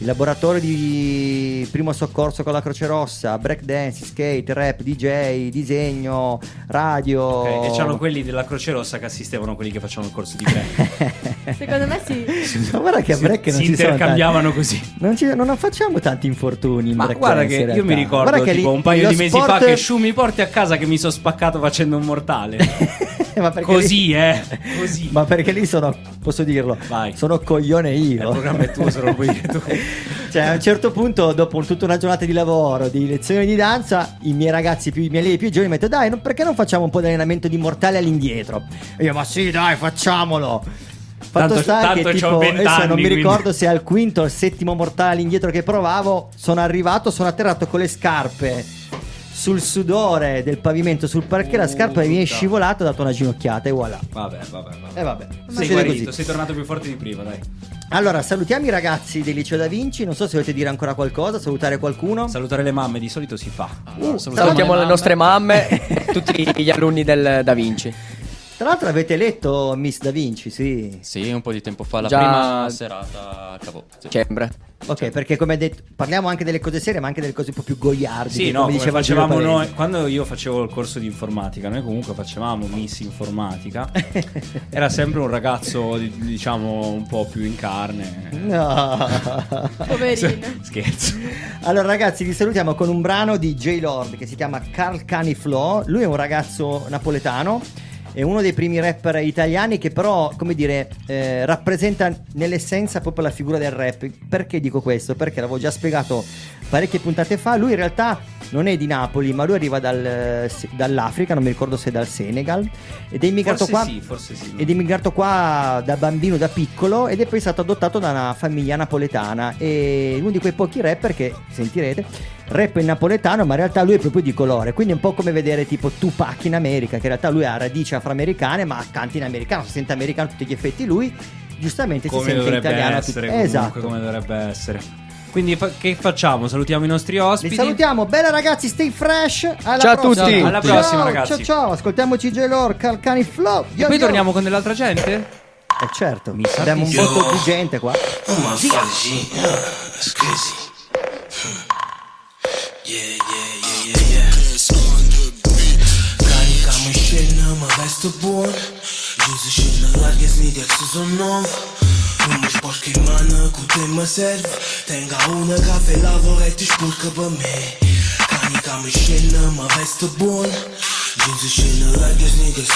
il laboratorio di primo soccorso con la Croce Rossa, breakdance, skate, rap, DJ, disegno, radio. Ok, E c'erano quelli della Croce Rossa che assistevano a quelli che facevano il corso di break. Secondo me sì. Ma guarda che a Si- break non si sono intercambiavano così. Non, ci- non facciamo tanti infortuni in Ma break guarda dance, che in io mi ricordo tipo lì- un paio di mesi fa sport- che Shu mi porti a casa che mi sono spaccato facendo un mortale. Ma perché Così, lì- eh. Così. Ma perché lì sono, posso dirlo, Vai. sono coglione io. Il programma è tuo, se lo puoi dire tu. Cioè, a un certo punto, dopo tutta una giornata di lavoro, di lezioni di danza, i miei ragazzi più, i miei allievi più giovani mi hanno detto: Dai, non- perché non facciamo un po' di allenamento di mortale all'indietro? E io, ma sì, dai, facciamolo. Fatto Tanto- sta che tanto c'ho tipo, 20 adesso non anni, mi quindi. ricordo se al quinto o al settimo mortale all'indietro che provavo, sono arrivato, sono atterrato con le scarpe sul sudore del pavimento sul parquet, la Uh, scarpa mi è scivolata, ho dato una ginocchiata e voilà. Vabbè, vabbè, vabbè. E vabbè, Sei guarito, così. sei tornato più forte di prima, dai. Allora, salutiamo i ragazzi del liceo Da Vinci. Non so se volete dire ancora qualcosa, salutare qualcuno. Salutare le mamme di solito si fa. Uh, Salutiamo le nostre mamme e tutti gli alunni del Da Vinci. Tra l'altro avete letto Miss Da Vinci, sì. Sì, un po' di tempo fa, la Già- prima serata a Cavo. Sì. Dicembre. Ok, perché come detto, parliamo anche delle cose serie, ma anche delle cose un po' più goiardi. Sì, no, come come facevamo noi, quando io facevo il corso di informatica, noi comunque facevamo Miss Informatica. Era sempre un ragazzo, di- diciamo, un po' più in carne. No. Poverino. Scherzo. Allora ragazzi, vi salutiamo con un brano di J Lord che si chiama Carl Caniflo. Lui è un ragazzo napoletano. È uno dei primi rapper italiani che però, come dire, eh, rappresenta nell'essenza proprio la figura del rap. Perché dico questo? Perché l'avevo già spiegato parecchie puntate fa. Lui in realtà non è di Napoli, ma lui arriva dal, eh, dall'Africa, non mi ricordo se dal Senegal. Ed è immigrato Forse qua. sì, forse sì. Ed è immigrato qua da bambino, da piccolo, ed è poi stato adottato da una famiglia napoletana. E uno di quei pochi rapper che sentirete rap in napoletano, ma in realtà lui è proprio di colore. Quindi è un po' come vedere tipo Tupac in America, che in realtà lui ha radici afroamericane, ma canta in americano, si sente americano a tutti gli effetti. Lui giustamente come si sente dovrebbe italiano. tutti- essere, comunque, Esatto. come dovrebbe essere. Quindi fa- che facciamo? Salutiamo i nostri ospiti. Vi salutiamo, bella ragazzi, stay fresh. Alla Ciao a tutti. Alla Ciao, prossima, ragazzi. Ciao ciao, ascoltiamoci J-Lore, Calcani Flow. E poi torniamo con dell'altra gente? Eh certo, Mi sa abbiamo un botto di gente qua. Oh my father, G. That's crazy. Yeah, yeah, yeah, yeah, yeah Care cam în scenă, mă vei stăpân Juzi scenă, larghez nidec sezonom Umas pós queimana, cu Tenga una café lavorete spurca ba me Cani cam în scenă, mă vei stăpân Juzi scenă, larghez nidec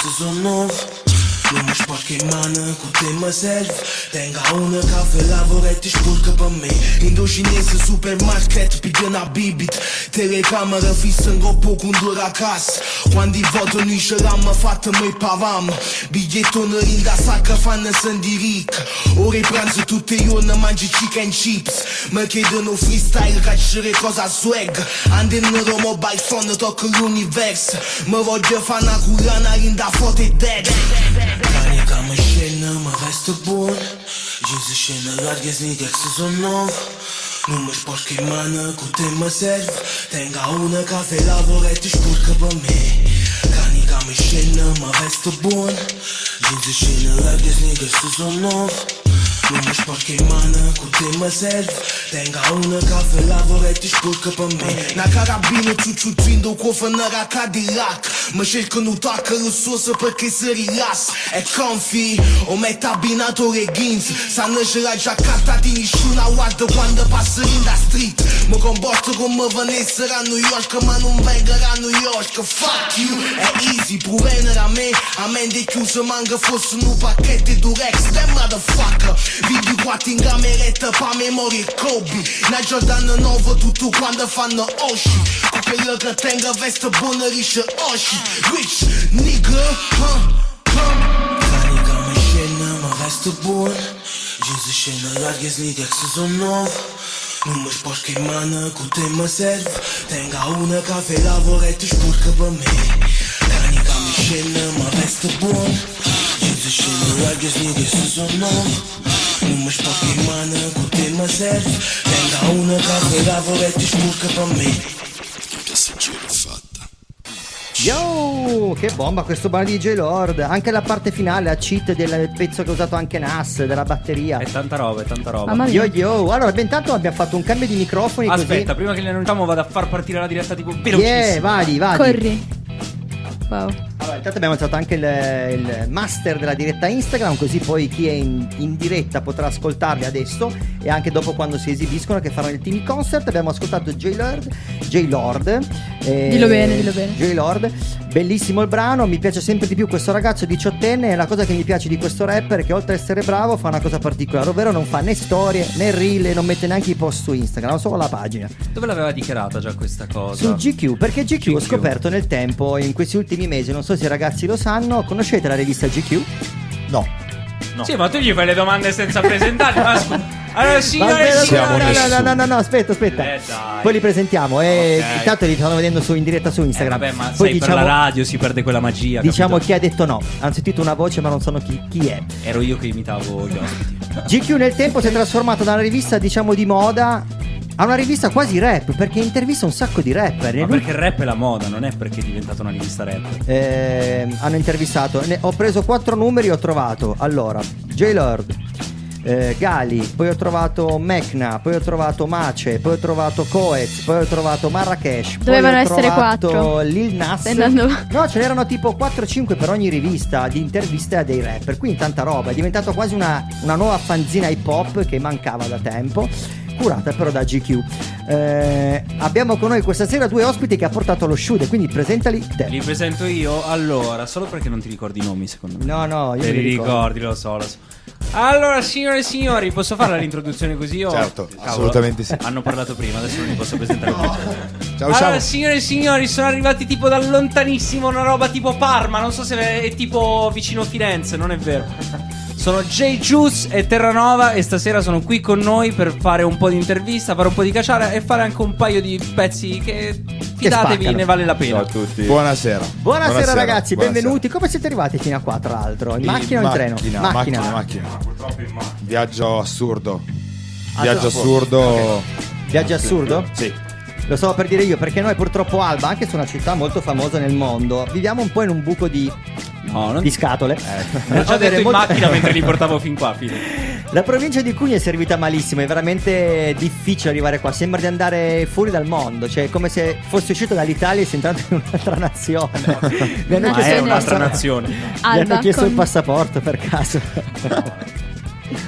Lume spackemane gute immerself Denk aune Kaffee lavoretisch pulke bei me Indo chinese supermarket piggen a bibit. Telecameră fi sângă o pocundură acasă. Quando voto nu și ramă fată măi pavam. Bigetonă rinda saca fana să diric. Ore pranză tu te ionă mangi chicken chips. Mă cred în o freestyle ca și recoza swag. Ande în romo bai sonă tot l'univers Mă roge fana cu rana rinda fote dead. Питание там мужчина, мавай с тобой Жизнь шина, яргезни, как сезон нов Nu mă sport că mană cu te mă serv Tenga una cafe la vorete și curcă pe me Canica ca mișenă, mă vezi tu bun? Din zișină, răgăs nigă, sezon nov Nu mă șpoșcă în mană, cu te mă serv Tenga una cafe, lavoretti spurcă pe me Na carabină, ciuciucindo cu o fânăra Cadillac Mă cerco nu toacă rusosa perché si rilas È comfy, o metà abbinato le jeans Sanno c'è la giaccarta di nessuna guarda quando passo in da street Mi comporto come venissero a New York ma non vengono a New York Fuck you, è easy, provene a me A mente chiusa manca fosse un pacchetto di Durex That motherfucker, Biggie Wattingham eretă pa memorie Kobe. Na Jordan în ovă, tutu coandă fană oși Cu pelăcă tengă, vestă bună, rișă oși Rich, nigga, huh, huh. Carica mă șenă, mă vestă bun. Jeans șenă, dar ghez lidex zonov nu mă șpoș că mană, cu te mă serv. Tenga una cafe la vorete și purcă pe mine Canica mi șenă, mă vestă bun. Jeans șenă, dar ghez lidex zonov se son nov Nu mă șpoșcă în mană, cu te mă serv Tenga una cafe, lavoretti spurcă pe me fatta Yo, che bomba questo brano di J-Lord. Anche la parte finale, a cheat del pezzo che ha usato anche Nas, della batteria. È tanta roba, è tanta roba. Mamma mia. Yo yo, allora intanto abbiamo fatto un cambio di microfoni Aspetta, prima che li annunciamo vado a far partire la diretta tipo così. Yeah, velocissimo. vadi, vadi. Corri. Wow. Allora, intanto abbiamo alzato anche il, il master della diretta Instagram, così poi chi è in, in diretta potrà ascoltarli adesso e anche dopo quando si esibiscono che faranno il team concert. Abbiamo ascoltato J-Lord, J-Lord eh, Dillo bene, dillo bene. J-Lord, bellissimo il brano, mi piace sempre di più questo ragazzo diciottenne e la cosa che mi piace di questo rapper è che oltre ad essere bravo fa una cosa particolare, ovvero non fa né storie né reel e non mette neanche i post su Instagram, solo la pagina. Dove l'aveva dichiarata già questa cosa? Su GQ, perché GQ, ho GQ. scoperto nel tempo, in questi ultimi mesi, non so se i ragazzi lo sanno, conoscete la rivista GQ? No. Sì, ma tu gli fai le domande senza presentarti. ma scu- Allora, signore e signori. no, no, no, no, no, no, aspetta, aspetta. Eh. Poi li presentiamo e Ok. intanto li stanno vedendo su, in diretta su Eh, Instagram. vabbè, ma Poi sai, per la radio si perde quella magia. diciamo capito? chi ha detto no. Hanno sentito una voce ma non sanno chi, chi è. Ero io che imitavo gli ospiti. GQ nel tempo si è trasformato da una rivista diciamo di moda a una rivista quasi rap perché intervista un sacco di rapper. Ma perché il rap è la moda, non è perché è diventata una rivista rap. Eh, hanno intervistato. Ne- ho preso quattro numeri. Ho trovato allora J-Lord, eh, Gali, poi ho trovato Mecna, poi ho trovato Mace, poi ho trovato Coez, poi ho trovato Marrakesh. poi Dovevano ho essere trovato quattro. Lil Nas. Andando- No, ce n'erano tipo 4-5 per ogni rivista di interviste a dei rapper. Quindi tanta roba. È diventato quasi una, una nuova fanzina hip hop che mancava da tempo. Curata però da GQ. Eh, abbiamo con noi questa sera due ospiti che ha portato lo shoot, quindi presentali te. Li presento io allora, solo perché non ti ricordi i nomi, secondo me. No, no, io Te me li ricordi, lo so, lo so. Allora, signore e signori, posso fare l'introduzione così? O... Certo, assolutamente sì. Hanno parlato prima, adesso non li posso presentare più. Ciao, allora, ciao. signore e signori, sono arrivati tipo da lontanissimo, una roba tipo Parma, non so se è tipo vicino Firenze, non è vero. Sono J Juice e Terranova e stasera sono qui con noi per fare un po' di intervista, fare un po' di cacciare e fare anche un paio di pezzi che fidatevi, spaccano. ne vale la pena. Ciao a tutti. Buonasera. Buonasera, ragazzi, buonasera. benvenuti. Come siete arrivati fino a qua, tra l'altro? In, macchina o in treno? Macchina, macchina, macchina. Viaggio assurdo. Ah, Viaggio assurdo. Viaggio assurdo? Sì. Lo stavo per dire io, perché noi purtroppo Alba, anche se è una città molto famosa nel mondo, viviamo un po' in un buco di, No, non di scatole. L'ho già Avere detto in molto- macchina mentre li portavo fin qua, fine. La provincia di Cugna è servita malissimo, è veramente difficile arrivare qua, sembra di andare fuori dal mondo, cioè è come se fosse uscito dall'Italia e sia entrato in un'altra nazione. Mi hanno Ma chiesto è un'altra passa- nazione. Mi hanno chiesto con, il passaporto per caso.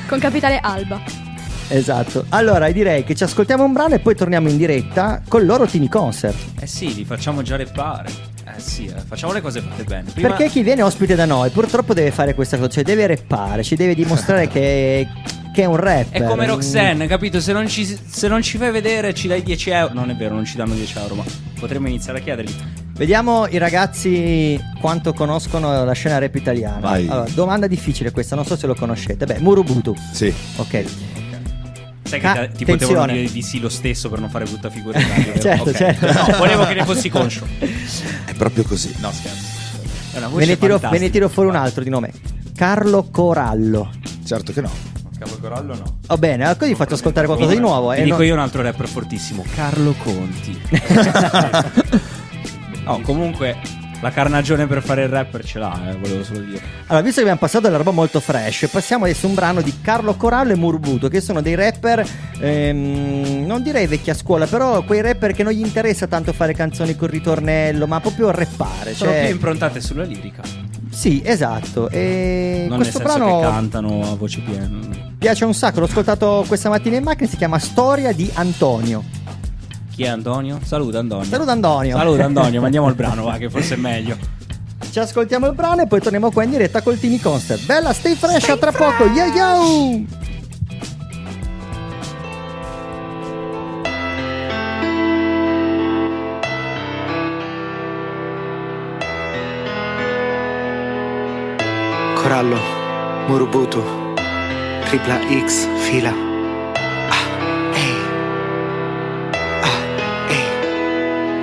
con capitale Alba. Esatto. Allora direi che ci ascoltiamo un brano e poi torniamo in diretta con loro Tini Concert. Eh sì, li facciamo già reppare. Eh. Sì, eh, facciamo le cose fatte bene. Prima- Perché chi viene ospite da noi purtroppo deve fare questa cosa, cioè deve reppare, ci deve dimostrare che, che è un rapper. È come Roxanne, capito? Se non, ci, se non ci fai vedere ci dai 10 euro. Non è vero, non ci danno 10 euro, ma potremmo iniziare a chiederli. Vediamo i ragazzi quanto conoscono la scena rap italiana. Vai. Allora, domanda difficile questa, non so se lo conoscete. Beh, Murubutu. Sì. Ok. Sai che te- ti potevano attenzione. dire di sì lo stesso per non fare brutta figura in radio? Certo, Ok. certo. No, volevo che ne fossi conscio. È proprio così. No, scherzo. È una Ve ne, tiro, ve ne tiro fuori un altro di nome. Carlo Corallo. Certo che no. Capo Corallo no. Va bene, allora così faccio ascoltare qualcosa di nuovo. Ti eh, dico non- io un altro rapper fortissimo, Carlo Conti. no, comunque la carnagione per fare il rapper ce l'ha, eh, volevo solo dire. Allora, visto che abbiamo passato della roba molto fresh, passiamo adesso a un brano di Carlo Corallo e Murbuto, che sono dei rapper, ehm, non direi vecchia scuola, però quei rapper che non gli interessa tanto fare canzoni con ritornello, ma proprio rappare. Sono Cioè, più improntate sulla lirica, sì, esatto. E non questo brano che cantano a voce piena. piace un sacco, l'ho ascoltato questa mattina in macchina, si chiama Storia di Antonio. Chi è Antonio? Saluta Antonio. Saluta Antonio. Saluta Antonio, mandiamo il brano, va, che forse è meglio. Ci ascoltiamo il brano e poi torniamo qua in diretta col Tini Concert. Bella, stay fresh, a tra poco. Yo yo! Corallo, Murubutu, tripla X, fila.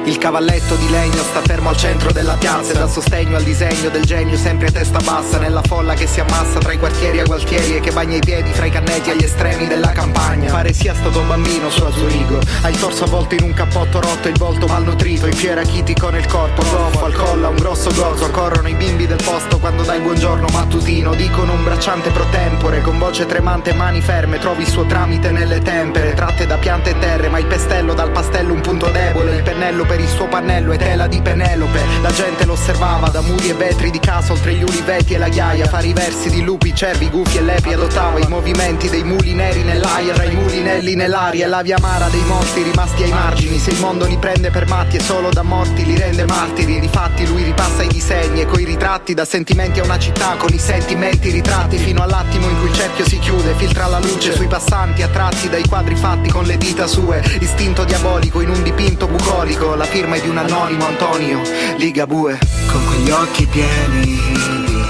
Il cavalletto di legno sta fermo al centro della piazza e dal sostegno al disegno del genio sempre a testa bassa nella folla che si ammassa tra i quartieri a Gualtieri e che bagna i piedi fra i canneti agli estremi della campagna. Pare sia stato un bambino su a Zurigo, ha il torso avvolto in un cappotto rotto il volto malnutrito, in fiera chitico nel corpo, goffo al collo, un grosso gozo, corrono i bimbi del posto quando dai buongiorno mattutino, dicono un bracciante pro tempore, con voce tremante e mani ferme, trovi il suo tramite nelle tempere, tratte da piante e terre, ma il pestello dal pastello un punto debole, il pennello per il suo pannello e tela di Penelope, la gente lo osservava da muri e vetri di casa oltre gli uliveti e la ghiaia, fare i versi di lupi, cervi, gufi e lepi, adottava i movimenti dei muli neri nell'aria, tra i mulinelli nell'aria. La via amara dei morti rimasti ai margini, se il mondo li prende per matti e solo da morti li rende martiri, difatti lui ripassa i disegni e coi ritratti da sentimenti a una città con i sentimenti ritratti. Fino all'attimo in cui il cerchio si chiude, filtra la luce sui passanti attratti dai quadri fatti con le dita sue, istinto diabolico in un dipinto bucolico, la firma è di un anonimo Antonio Ligabue. Con quegli occhi pieni di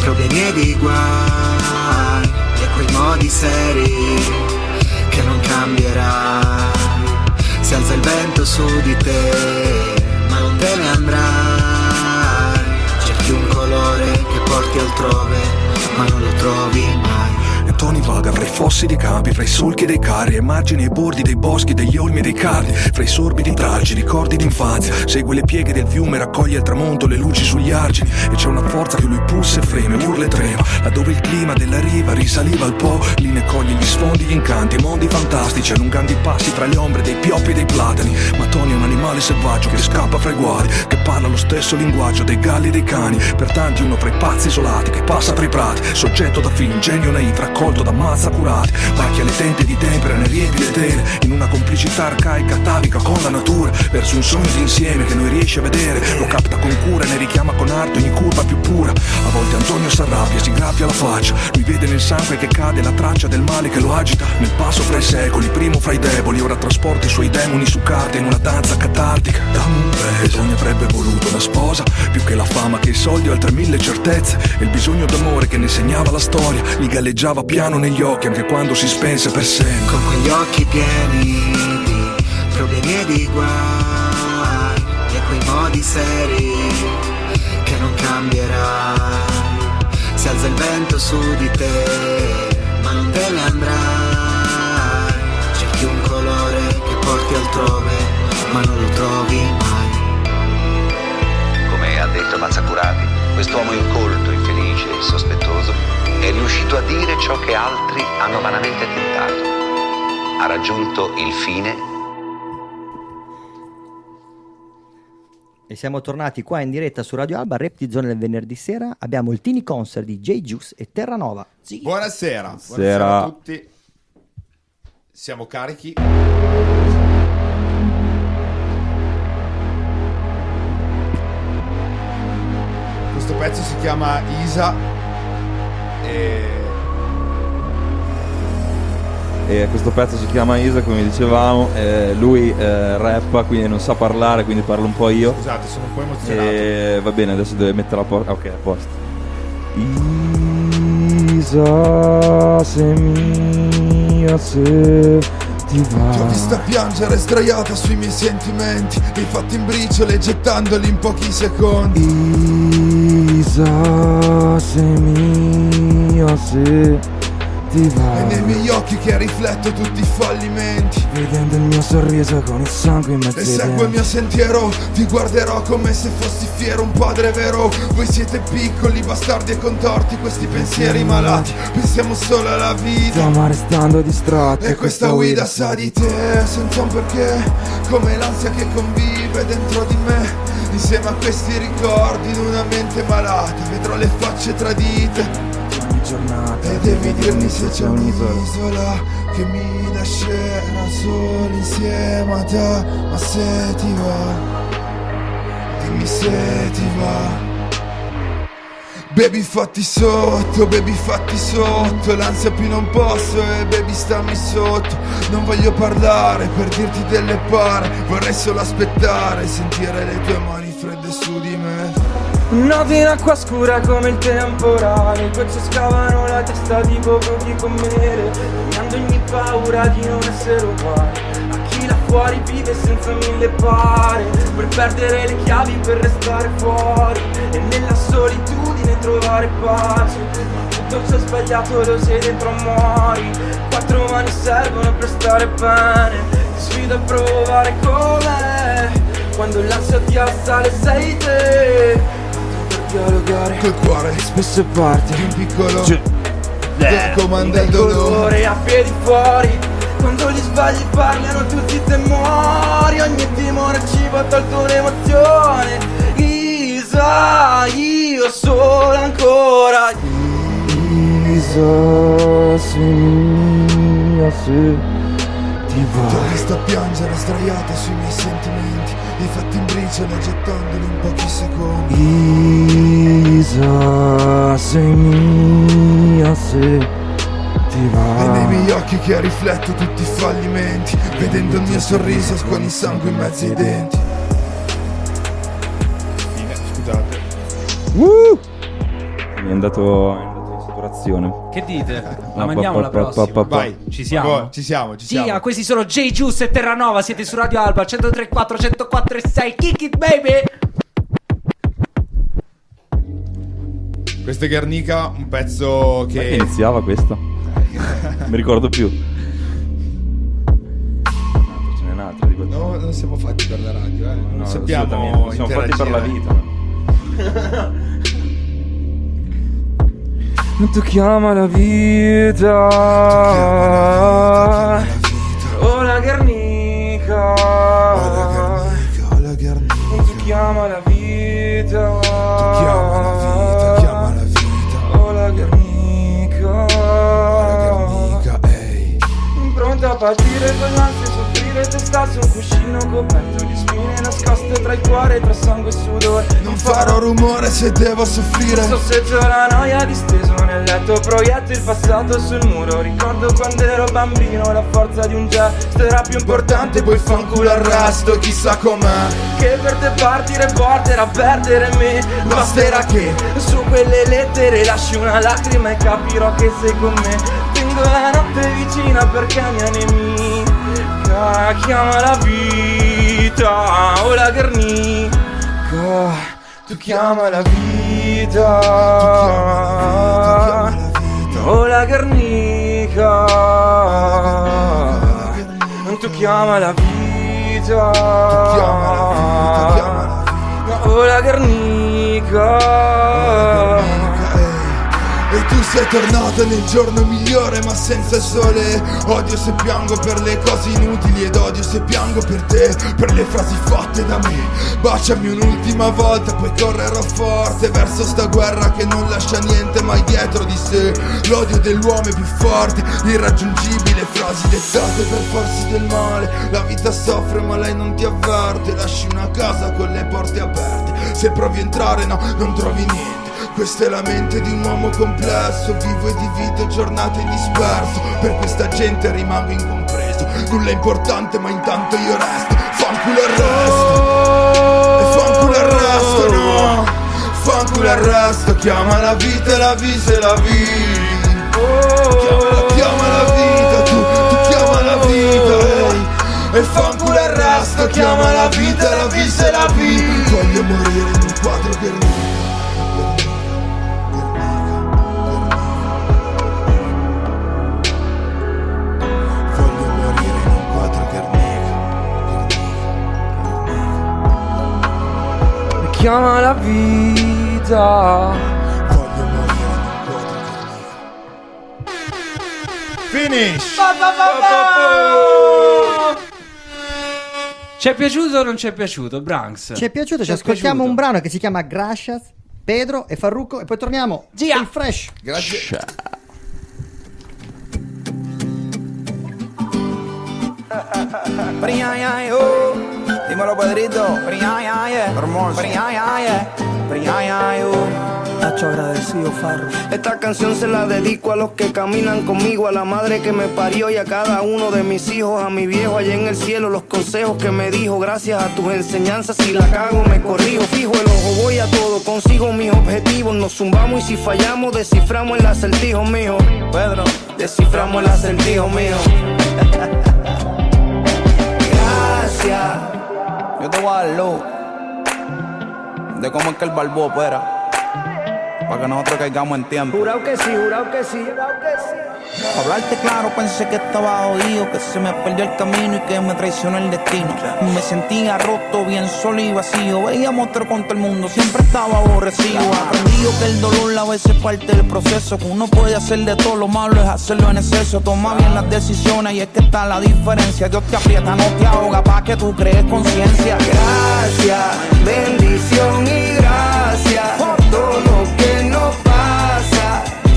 problemi e di guai e quei modi seri che non cambierai. Si alza il vento su di te, ma non te ne andrai. Cerchi un colore che porti altrove, ma non lo trovi mai. Tony vaga fra i fossi dei campi, fra i solchi dei carri, ai margini e bordi dei boschi, degli olmi e dei cardi, fra i sorbi di tralci, ricordi d'infanzia. Segue le pieghe del fiume, raccoglie il tramonto, le luci sugli argini. E c'è una forza che lui pulsa e freme, urla e trema. Laddove il clima della riva risaliva al po', lì ne coglie gli sfondi, gli incanti, mondi fantastici, allungando i passi tra le ombre dei pioppi e dei platani. Ma Tony è un animale selvaggio che scappa fra i guari, che parla lo stesso linguaggio dei galli e dei cani. Per tanti uno fra i pazzi isolati che passa fra i prati, soggetto da film, genio naif, raccolto da mazza curati. Macchia le tente di tempera, ne riempie le tele, complicità arcaica atavica con la natura, verso un sogno d'insieme che non riesce a vedere. Lo capta con cura e ne richiama con arte ogni curva più pura. A volte Antonio s'arrabbia, si graffia la faccia, lui vede nel sangue che cade la traccia del male che lo agita. Nel passo fra i secoli, primo fra i deboli, ora trasporta i suoi demoni su carta in una danza catartica. Dammi un beso, Tony avrebbe voluto una sposa, più che la fama che i soldi o altre mille certezze. E il bisogno d'amore che ne segnava la storia, gli galleggiava piano negli occhi anche quando si spense per sempre. Con quegli occhi pieni di problemi e di guai e quei modi seri che non cambierai. Si alza il vento su di te, ma non te ne andrai. Cerchi un colore che porti altrove, ma non lo trovi mai. Come ha detto Mazzacurati, quest'uomo incolto, infelice e sospettoso è riuscito a dire ciò che altri hanno vanamente tentato. Ha raggiunto il fine E siamo tornati qua in diretta su Radio Alba, Rap di Zone del venerdì sera. Abbiamo il Tini Concert di J Juice e Terranova. Buonasera. Buonasera. Buonasera a tutti. Siamo carichi. pezzo si chiama Isa e E questo pezzo si chiama Isa, come dicevamo. eh, lui eh, rappa, quindi non sa parlare, quindi parlo un po' io. Scusate, sono un po' emozionato. E va bene, adesso deve mettere a posto. Ok, a posto. Isa, sei mia se ti Ti ho vista piangere sdraiata sui miei sentimenti Li hai fatti in briciole gettandoli in pochi secondi Isa, sei mia se ti E nei miei occhi che rifletto tutti i fallimenti. Vedendo il mio sorriso con il sangue in mezzo E seguo il mio sentiero Ti guarderò come se fossi fiero un padre vero. Voi siete piccoli, bastardi e contorti Questi pensieri malati. Pensiamo solo alla vita. Stiamo restando distratti E questa guida. sa di te senza un perché. Come l'ansia che convive dentro di me. Insieme a questi ricordi in una mente malata Vedrò le facce tradite giornata. E devi dirmi se c'è un'isola Che mi lascerà solo insieme a te Ma se ti va Dimmi se ti va. Baby fatti sotto, baby fatti sotto L'ansia più non posso e baby stammi sotto. Non voglio parlare per dirti delle pare Vorrei solo aspettare sentire le tue mani fredde su di me Note in acqua scura come il temporale Gocce scavano la testa tipo brogli con mele Cambiando ogni paura di non essere uguale. A chi là fuori vive senza mille pare Per perdere le chiavi per restare fuori E nella solitudine trovare pace. Ma tutto ciò sbagliato lo sei dentro muori Quattro mani servono per stare bene. Ti sfido a provare com'è Quando l'ansia ti assale sei te dialogare Col cuore. Spesso parti. Di un piccolo Gi- che comanda il dolore. a piedi fuori. Quando gli sbagli parlano tutti i temori ogni timore ci va tolto un'emozione. Isa io solo ancora. Isa mia se ti Ti ho vista piangere sdraiata sui miei sentimenti Li hai fatti in briciole gettandoli in pochi secondi. Isa sei mia se ti va. E nei miei occhi che rifletto tutti i fallimenti Vedendo il mio sorriso con il sangue in mezzo ai denti. Fine, scusate. mi è andato, saturazione Che dite? La No, mandiamo la prossima? Vai, Ci siamo? Ci siamo, ci Sì, siamo. ah, questi sono J Juice e Terranova. Siete su Radio Alba 103.4, 104 e 6. Kick it, baby! Questo è Guernica, un pezzo Che che... iniziava questo? mi ricordo più ce n'è un'altra di quelle No, non siamo fatti per la radio, eh. Non No, sappiamo siamo fatti per la vita Non tocchiamo la vita. Oh la Guernica Non tocchiamo la vita. Chiama la vita, chiama la vita. Oh la Guernica Guernica, ehi. Pronta a partire con l'ansia e soffrire testa su un cuscino coperto di spine nascoste tra il cuore tra sangue e sudore. Non farò rumore se devo soffrire. Sosseggio la noia disteso nel letto Proietto il passato sul muro. Ricordo quando ero bambino La forza di un gesto era più importante Poi fanculo al resto, chissà com'è. Che per te partire porterà a perdere me. Basterà che Su quelle lettere lasci una lacrima E capirò che sei con me. Tengo la notte vicina perché è mia nemica Chiama la vita O la Guernica Tu chiama la vita. O la Guernica Tu chiama la vita. O la Guernica E tu sei tornato nel giorno migliore ma senza il sole. Odio se piango per le cose inutili ed odio se piango per te Per le frasi fatte da me. Baciami un'ultima volta poi correrò forte Verso sta guerra che non lascia niente mai dietro di sé. L'odio dell'uomo è più forte, irraggiungibile Frasi dettate per farsi del male. La vita soffre ma lei non ti avverte. Lasci una casa con le porte aperte. Se provi a entrare no, non trovi niente Questa è la mente di un uomo complesso Vivo e divido giornate disperso Per questa gente rimango incompreso. Nulla è importante ma intanto io resto. Fanculo il fanculo il no. Fanculo il Chiama la vita e la vita e la vita. Chiama, chiama la vita tu, tu chiama la vita ehi. E fanculo il Chiama la vita e la vita e la vita. Voglio morire in un quadro Guernica chiama la vita. Finish! Ci è piaciuto o non ci è piaciuto, Branks? Ci è piaciuto, ci è ascoltiamo piaciuto? un brano che si chiama Gracias, Pedro e Farrucco e poi torniamo. Gia! Il fresh. Grazie. Oh. Dímelo, Pedrito. Hermoso. Tacho agradecido, Farro. Esta canción se la dedico a los que caminan conmigo, a la madre que me parió y a cada uno de mis hijos, a mi viejo allá en el cielo, los consejos que me dijo, gracias a tus enseñanzas, si la cago me corrijo, fijo el ojo, voy a todo, consigo mis objetivos, nos zumbamos y si fallamos, desciframos el acertijo mío. Pedro, desciframos el acertijo mío. Gracias. Yo te voy a dar luz de cómo es que el barbo opera. Para que nosotros caigamos en tiempo. Jurado que sí, jurado que sí, jurado que sí. Para hablarte claro, pensé que estaba jodido, que se me perdió el camino y que me traicionó el destino. Me sentía roto, bien solo y vacío. Veía monstruo con todo el mundo, siempre estaba aborrecido. Aprendí que el dolor a veces es parte del proceso. Que uno puede hacer de todo, lo malo es hacerlo en exceso. Toma bien las decisiones y es que está la diferencia. Dios te aprieta, no te ahoga, pa' que tú crees conciencia. Gracias, bendición y gracias por todo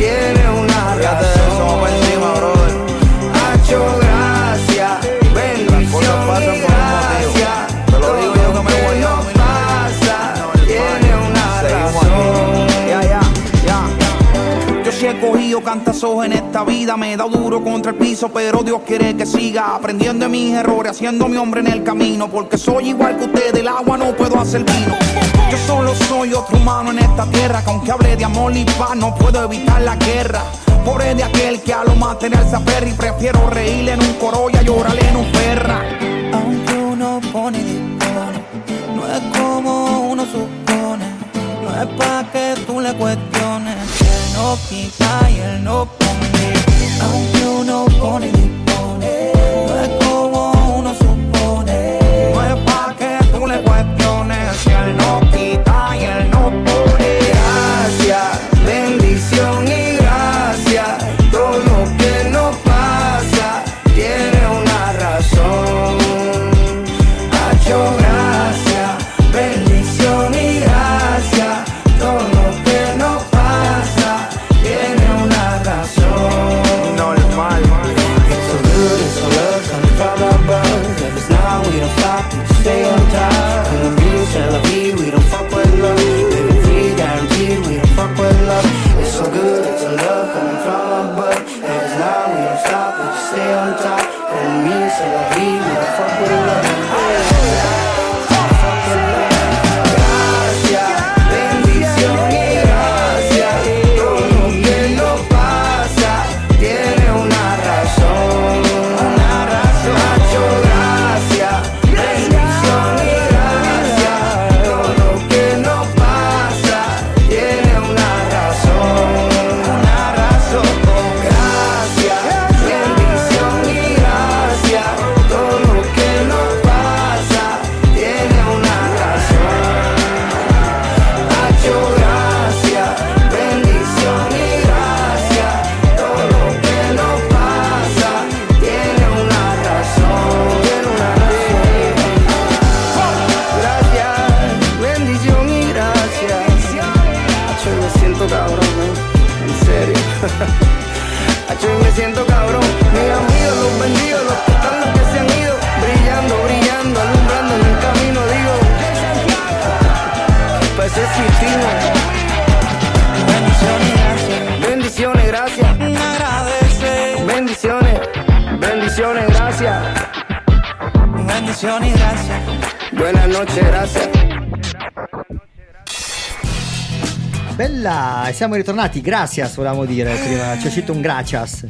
Tiene una Fíjate de eso, vamos razón. encima, brother. Hacho, gracias, bendición y gracias. Te lo digo yo que me voy nos pasa tiene una razón. Ya, ya, ya. Yo sí he cogido cantazos en esta vida, me he dado duro contra el piso, pero Dios quiere que siga aprendiendo de mis errores, haciendo mi hombre en el camino, porque soy igual que usted, del agua no puedo hacer vino. Yo solo soy otro humano en esta tierra, que aunque hable de amor y paz, no puedo evitar la guerra. Pobre de aquel que a lo material se aferra y prefiero reírle en un coro y llorarle en un perra. Aunque uno pone dispone, no es como uno supone. No es pa' que tú le cuestiones. Él no quita y él no pone. Aunque uno pone dispone, siamo ritornati, gracias volevamo dire prima, c'è uscito un gracias.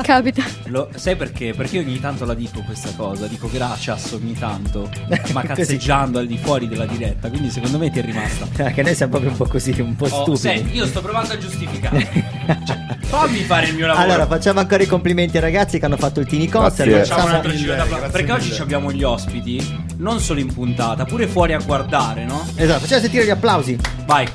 Capita. Lo- sai perché? Perché io ogni tanto la dico questa cosa, dico gracias ogni tanto, ma cazzeggiando al di fuori della diretta, quindi secondo me ti è rimasta. Che noi siamo proprio un po' così, un po' Oh, stupidi. senti, io sto provando a giustificare. Cioè, fammi fare il mio lavoro. Allora, facciamo ancora i complimenti ai ragazzi che hanno fatto il Tini Concert. Facciamo un altro giro d'applauso. Perché oggi ci abbiamo gli ospiti, non solo in puntata, pure fuori a guardare, no? Esatto, facciamo sentire gli applausi. Vai.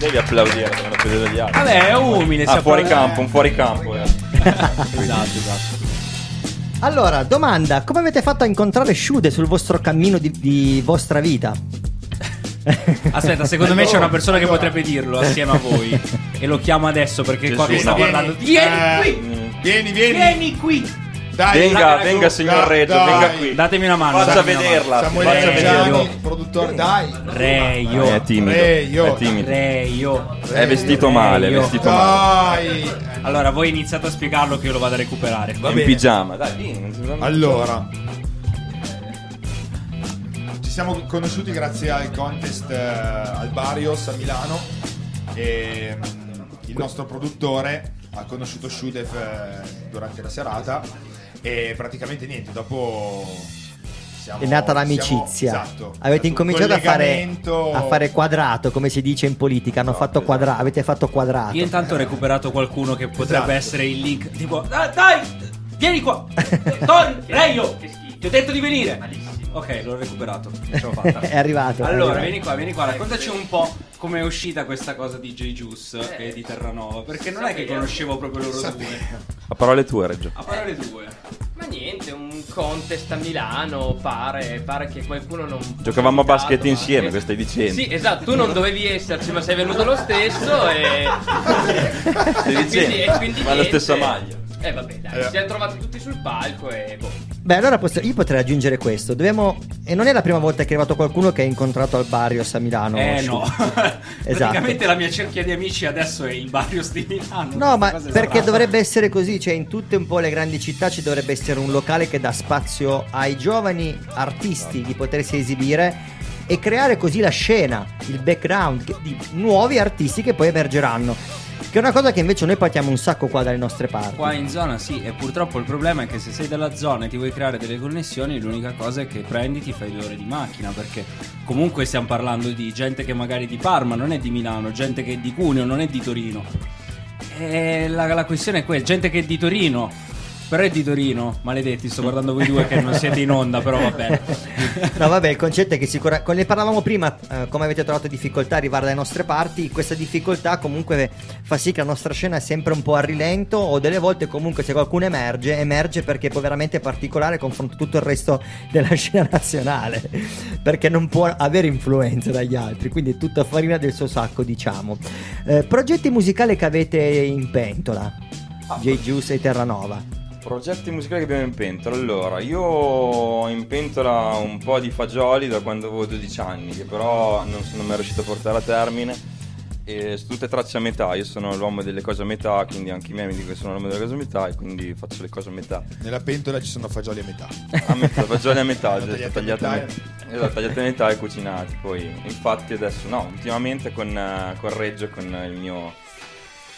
Devi applaudire, devono applaudire gli altri. Vabbè, è umile, Ah, fuori applaude. campo, un fuori campo. eh. esatto, esatto. Allora, domanda, come avete fatto a incontrare Shude sul vostro cammino di, di vostra vita? Aspetta, secondo me c'è una persona che potrebbe dirlo assieme a voi. E lo chiamo adesso perché qua mi sta no. guardando. Vieni, Vieni eh, qui! Vieni, vieni. Vieni qui! Dai, venga, Raga, venga, signor dai, Reggio, dai. venga qui. Datemi una mano. Faccia vederla. mano. Samuele faccia vederla. produttore, dai. Reio. Eh, È timido. Reio. È timido. Reio. È vestito male, è Reio. vestito male. Dai. Allora, voi iniziate a spiegarlo che io lo vado a recuperare. È in pigiama, dai, Allora, ci siamo conosciuti grazie al contest eh, al Barrios a Milano e mm, il nostro produttore ha conosciuto Shudev eh, durante la serata e praticamente niente, dopo siamo- È nata siamo- l'amicizia. esatto, avete incominciato a fare, a fare quadrato, come si dice in politica. Hanno fatto quadrato, avete fatto quadrato. Io intanto ho recuperato qualcuno che potrebbe Esatto. essere il link. Tipo, "Ah, dai, vieni qua. Tori, Reio. Ti ho detto di venire. Ok, l'ho recuperato. Ce l'ho fatta. È arrivato. è Allora, arrivato. vieni qua, vieni qua, raccontaci un po' come è uscita questa cosa di J Juice e di Terranova. Perché non è che conoscevo proprio loro due. A parole tue, Reggio. A parole due. Ma niente, un contest a Milano, pare, pare che qualcuno non... Giocavamo a basket ma- insieme, che stai dicendo? Sì, esatto, tu non dovevi esserci, ma sei venuto lo stesso e... Stai dicendo? quindi, e quindi Ma la stessa maglia. Eh vabbè, dai, Eh. ci siamo trovati tutti sul palco e boh. Beh, allora posso- io potrei aggiungere questo. Dobbiamo. E non è la prima volta che è arrivato qualcuno che ha incontrato al Barrios a Milano. Eh no. Esatto. Praticamente la mia cerchia di amici adesso è il Barrio di Milano. No, ma perché dovrebbe essere così? Cioè, in tutte un po' le grandi città ci dovrebbe essere un locale che dà spazio ai giovani artisti di potersi esibire e creare così la scena, il background di nuovi artisti che poi emergeranno. Che è una cosa che invece noi partiamo un sacco qua dalle nostre parti. Qua in zona sì, e purtroppo il problema è che se sei dalla zona e ti vuoi creare delle connessioni, l'unica cosa è che prendi ti fai due ore di macchina, perché comunque stiamo parlando di gente che magari è di Parma, non è di Milano, gente che è di Cuneo, non è di Torino. E la, la questione è quella, gente che è di Torino, però è di Torino, maledetti, sto guardando voi due che non siete in onda, però va bene. No, vabbè, il concetto è che sicuramente, come ne parlavamo prima, eh, come avete trovato difficoltà a arrivare dalle nostre parti, questa difficoltà comunque fa sì che la nostra scena è sempre un po' a rilento o delle volte comunque se qualcuno emerge, emerge perché è poi veramente particolare confronto tutto il resto della scena nazionale, perché non può avere influenza dagli altri, quindi è tutta farina del suo sacco, diciamo. Eh, progetti musicali che avete in pentola? J. Juice e Terranova. Progetti musicali che abbiamo in pentola. Allora, io ho in pentola un po' di fagioli da quando avevo 12 anni, che però non sono mai riuscito a portare a termine. E su tutte tracce a metà, io sono l'uomo delle cose a metà, quindi anche i miei mi dicono che sono l'uomo delle cose a metà e quindi faccio le cose a metà. Nella pentola ci sono fagioli a metà. A metà, fagioli a metà, già tagliati tagliate a metà metà. Esatto, tagliate a metà e cucinati. Poi, infatti, adesso no, ultimamente con, eh, con Reggio, con il mio,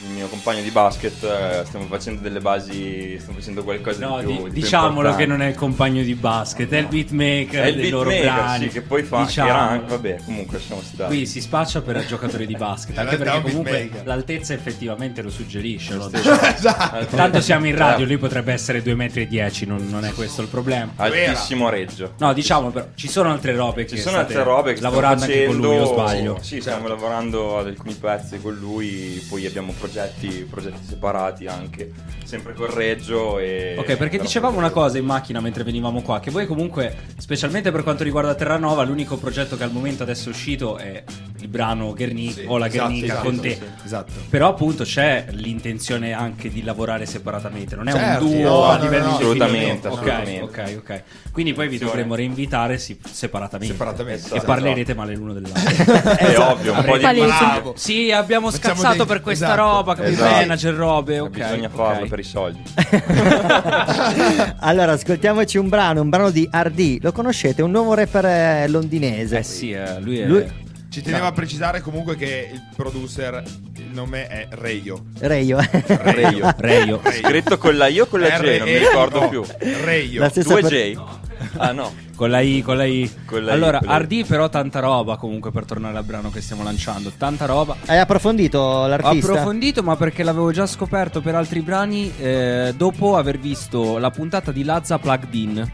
il mio compagno di basket, eh, stiamo facendo delle basi, stiamo facendo qualcosa No, di di- più. di più diciamolo importante. che non è il compagno di basket, è il beatmaker È il dei loro beatmaker, brani. sì, che poi fa Diciamo. anche- vabbè, comunque siamo stati. Qui si spaccia per giocatore di basket, anche perché comunque beatmaker. l'altezza effettivamente lo suggerisce. lo. Esatto. Tanto siamo in radio, lui potrebbe essere 2,10 metri, non, non è questo il problema. Altissimo Reggio. No, diciamo però, ci sono altre robe che Ci sono altre robe che lavorando anche con lui, o facendo. sbaglio? Sì, stiamo lavorando ad alcuni pezzi con lui, poi abbiamo progetti, progetti separati anche, sempre con Reggio e... Ok, perché dicevamo una cosa in macchina mentre venivamo qua, che voi comunque, specialmente per quanto riguarda Terranova, l'unico progetto che al momento adesso è uscito è il brano Guernica Sì, o la esatto, Guernica esatto, con te. sì, esatto. Però appunto c'è l'intenzione anche di lavorare separatamente, non è Certo, un duo no, a livello no, no, assolutamente, Ok, assolutamente. ok, ok. Quindi poi vi dovremo reinvitare sì, separatamente. Separatamente, E esatto. parlerete male l'uno dell'altro. È ovvio, un po' di. Bravo. Sì, abbiamo Facciamo scazzato dei- per questa esatto. Roba, capito? Esatto. Manager, robe, ok. Bisogna ok. farlo per i soldi. allora, ascoltiamoci un brano, un brano di RD. Lo conoscete? Un nuovo rapper eh, londinese. Eh sì, eh, lui è... Lui- Ci tenevo a precisare comunque che il producer, il nome è Reio. Reio. Reio. Reio. Scritto con la I o con la J, non mi ricordo più. Reio. La stessa Due per- J. Ah no. Con la I, con la I. Con la I, allora, I. RD però tanta roba comunque per tornare al brano che stiamo lanciando. Tanta roba. Hai approfondito Ho l'artista? approfondito, ma perché l'avevo già scoperto per altri brani eh, dopo aver visto la puntata di Lazza Plugged In.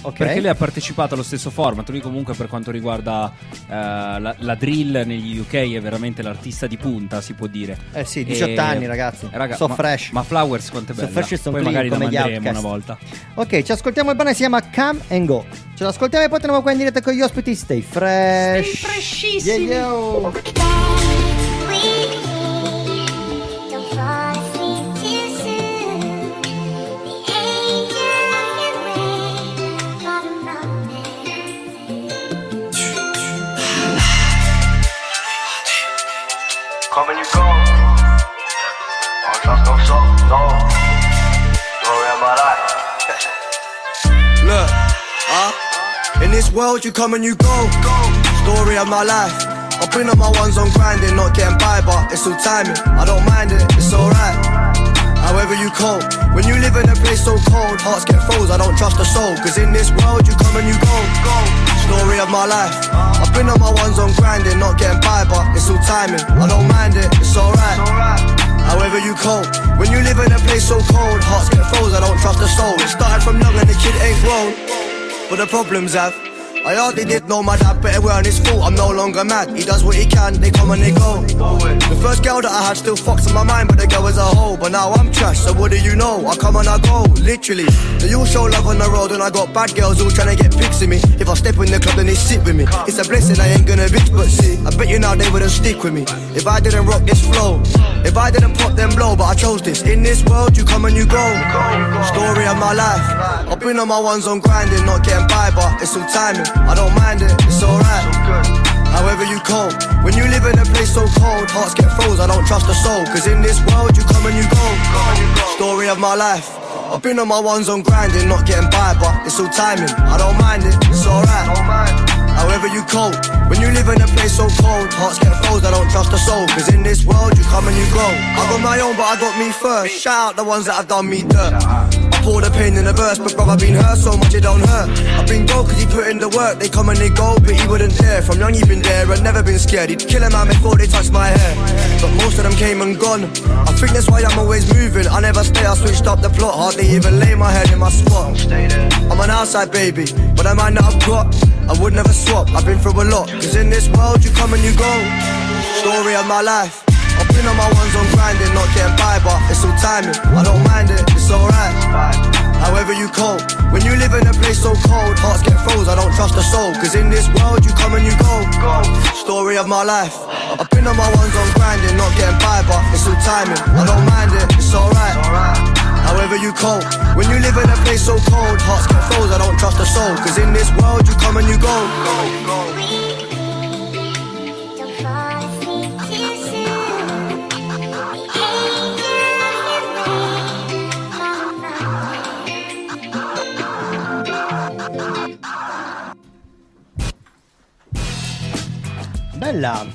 Ok. Perché lui ha partecipato allo stesso format. Lui, comunque, per quanto riguarda eh, la, la drill negli UK, è veramente l'artista di punta, si può dire. Eh sì, 18 anni, ragazzi. Raga, So ma, fresh. Ma Flowers, quanto è So bella. fresh e Poi clean, magari la manderemo una volta. Ok, ci ascoltiamo il brano, si chiama Come and Go. Ce l'ascoltiamo e poi torniamo qua in diretta con gli ospiti. Stay fresh. Stay freshissimi. Yeah, yo. Story of my life. Look, huh? In this world, you come and you go. Story of my life. I've been on my ones on grinding, not getting by, but it's all timing. I don't mind it, it's alright. However you cope, when you live in a place so cold, hearts get froze. I don't trust a soul, cause in this world, you come and you go. Story of my life. I've been on my ones on grinding, not getting by, but it's all timing. I don't mind it, it's alright. However you cope, when you live in a place so cold, hearts get froze. I don't trust a soul. It started from young and the kid ain't grown. But the problems have. I hardly did know my dad better wear on his fault. I'm no longer mad. He does what he can, they come and they go. The first girl that I had still fucks in my mind, but the girl was a hoe. But now I'm trash, so what do you know? I come and I go, literally. They all show love on the road, and I got bad girls all trying to get pics of me. If I step in the club, then they sit with me. It's a blessing, I ain't gonna bitch, but see, I bet you now they wouldn't stick with me. If I didn't rock this flow, if I didn't pop them blow, but I chose this. In this world, you come and you go. Story of my life. I've been on my ones on grinding, not getting by, but it's all timing. I don't mind it, it's alright. However you cope, when you live in a place so cold, hearts get froze. I don't trust a soul, cause in this world you come and you go. Story of my life. I've been on my ones on grinding, not getting by, but it's all timing. I don't mind it, it's alright. However you cope, when you live in a place so cold, hearts get froze. I don't trust a soul, cause in this world you come and you go. I got my own, but I got me first. Shout out the ones that have done me dirt. Pour the pain in the verse, but brother been hurt so much it don't hurt. I've been gold cause he put in the work, they come and they go, but he wouldn't dare. From young he been there and never been scared. He'd kill a man before they touch my hair. But most of them came and gone. I think that's why I'm always moving. I never stay, I switched up the plot, hardly even lay my head in my spot. I'm an outside baby, but I might not have got. I would never swap, I've been through a lot. Cause in this world you come and you go. Story of my life. I've been on my ones on grinding, not getting by, but it's all timing. I don't mind it, it's alright. However you cope, when you live in a place so cold, hearts get froze. I don't trust a soul, cause in this world you come and you go. Story of my life. I've been on my ones on grinding, not getting by, but it's all timing. I don't mind it, it's alright. However you cope, when you live in a place so cold, hearts get froze. I don't trust a soul, cause in this world you come and you go. Bella.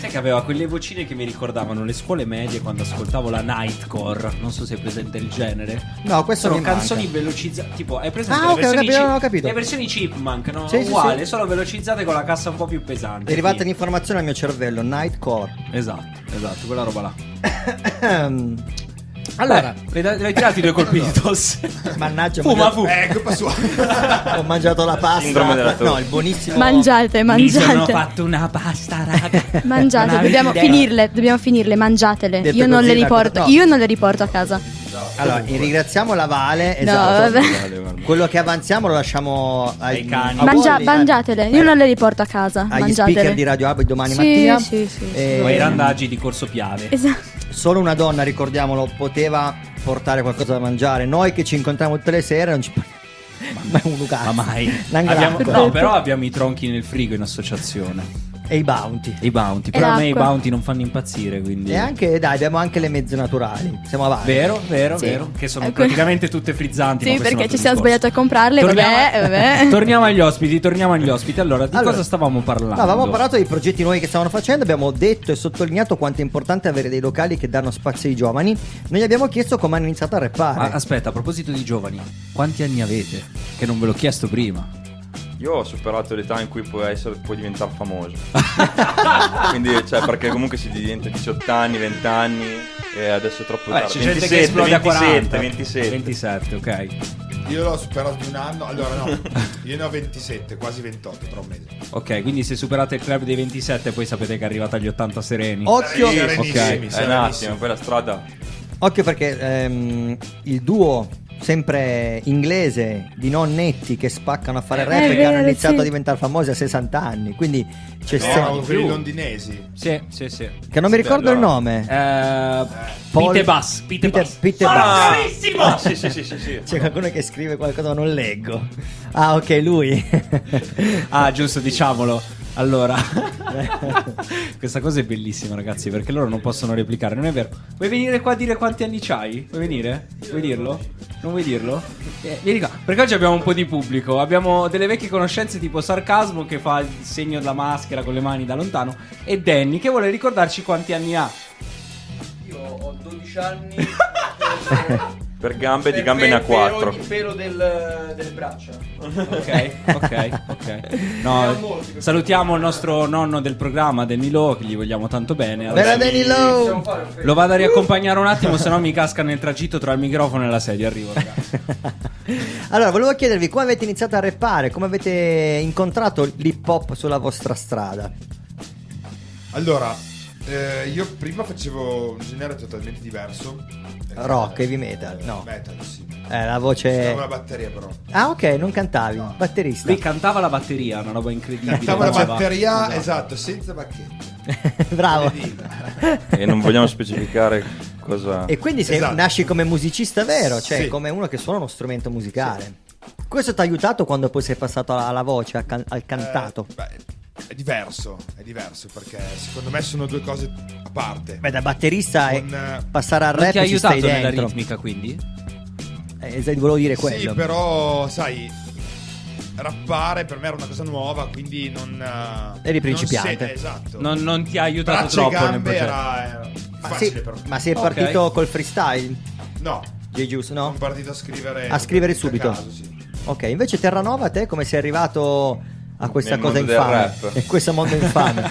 Sai che aveva quelle vocine che mi ricordavano le scuole medie quando ascoltavo la Nightcore. Non so se è presente il genere. No, questo Sono canzoni velocizzate. Tipo, hai presente Ah, le ok, ho versioni capito, chip- capito. Le versioni chipmunk, no? Sì, sì, Uguale, sì. solo velocizzate con la cassa un po' più pesante. È arrivata Sì. l'informazione al mio cervello, Nightcore. Esatto, esatto, quella roba là. Allora, le le hai tirati due colpi di tosse. Mannaggia, Fuma, ho fu. Eh, colpa sua. Ho mangiato la pasta. No, il buonissimo. Mangiate, Mi sono mangiate. fatto una pasta, raga. Mangiate, dobbiamo finirle, dobbiamo finirle, mangiatele. Detto Io non le riporto, no. io non le riporto a casa. Allora, ringraziamo la Vale. No, Esatto. vabbè. Quello che avanziamo lo lasciamo ai, cani. a Mangia- mangiatele, io non le riporto a casa. agli mangiatele. speaker di Radio Alba domani Sì, mattina. sì, sì, Eh, O ai randaggi di Corso Piave. Esatto. Solo una donna, ricordiamolo, poteva portare qualcosa da mangiare. Noi che ci incontriamo tutte le sere non ci Ma è un lucato. Ma mai. Abbiamo- no, però abbiamo i tronchi nel frigo in associazione. E i bounty. I bounty. Però a me i l'acqua. bounty non fanno impazzire, quindi. E anche, dai, abbiamo anche le mezze naturali. Siamo avanti. Vero, vero, Sì. vero. Che sono Ecco. praticamente tutte frizzanti. ma Sì, questo è un perché altro ci siamo discorso. sbagliati a comprarle. Vabbè, vabbè. Torniamo agli ospiti, torniamo agli ospiti. Allora, di Allora, cosa stavamo parlando? No, avevamo parlato dei progetti nuovi che stavano facendo, abbiamo detto e sottolineato quanto è importante avere dei locali che danno spazio ai giovani. Noi abbiamo chiesto come hanno iniziato a rappare. Ma aspetta, a proposito di giovani, quanti anni avete? Che non ve l'ho chiesto prima. Io ho superato l'età in cui puoi, essere, puoi diventare famoso. Quindi, cioè, perché comunque si diventa 18 anni, 20 anni e adesso è troppo Vabbè, tardi. c'è gente 27, che esplode a 27, 40. 27. 27, ok. Io l'ho superato di un anno. Allora, no, io ne ho 27, quasi 28 tra un mese. Ok, quindi se superate il club dei 27, poi sapete che arrivate agli 80 sereni. Occhio- Sì, Serenissimi, ok. È un serenissimi. attimo, poi la strada. Occhio perché ehm, il duo sempre inglese di nonnetti che spaccano a fare rap È e che hanno iniziato sì. a diventare famosi a 60 anni. Quindi c'è No, sempre- quelli londinesi. Sì, sì, sì. Che non mi ricordo il nome. Eh, Paul- Pete Bass, Pete Peter, Bass. Peter Ah, Bass. bravissimo! Ah, sì, sì, sì, sì, sì. C'è qualcuno che scrive qualcosa ma non leggo. Ah, ok, lui. Ah, giusto, diciamolo. Allora, questa cosa è bellissima, ragazzi, perché loro non possono replicare. Non è vero. Vuoi venire qua a dire quanti anni c'hai? Vuoi venire? Vuoi dirlo? Non vuoi dirlo? Eh, vieni qua. Perché oggi abbiamo un po' di pubblico. Abbiamo delle vecchie conoscenze tipo Sarcasmo che fa il segno della maschera con le mani da lontano. E Danny che vuole ricordarci quanti anni ha. Io ho 12 anni. Per gambe di gambe ne ha 4. ogni pelo del- delle braccia. Ok, ok, ok. No, salutiamo il nostro nonno del programma, Danny Lowe, che gli vogliamo tanto bene. Bella Adesso- Danny Lowe! Lo vado a riaccompagnare un attimo, se no mi casca nel tragitto tra il microfono e la sedia. Arrivo, ragazzi. Allora, volevo chiedervi come avete iniziato a rappare, come avete incontrato l'hip hop sulla vostra strada. Allora, eh, io prima facevo un genere totalmente diverso. Rock, heavy metal, no. Metal, sì. Eh, la voce. Suonavo la batteria però. Ah, ok, non cantavi. Batterista. Lui cantava la batteria, una roba incredibile. Cantavo la batteria, Esatto. esatto, senza bacchette. Bravo. E non vogliamo specificare cosa. E quindi sei- Esatto. nasci come musicista vero, cioè Sì. come uno che suona uno strumento musicale. Questo ti ha aiutato quando poi sei passato alla, alla voce, al, can- al cantato? Eh, beh, è diverso, è diverso perché secondo me sono due cose a parte. Beh, da batterista Con, e eh, passare al Non rap ti ha aiutato nella dentro. ritmica, quindi? Eh, volevo dire quello. Sì, però sai, rappare per me era una cosa nuova, quindi non... eh, Eri non principiante. se- esatto. Non, non ti ha aiutato Braccia troppo nel gambe progetto. era, era Ma, facile sì, però. ma sei Ok. partito col freestyle? No, Juice, no? sono partito a scrivere... A scrivere subito. caso, sì. Ok, invece Terranova, te come sei arrivato a questa Nel cosa infame? In questo mondo infame.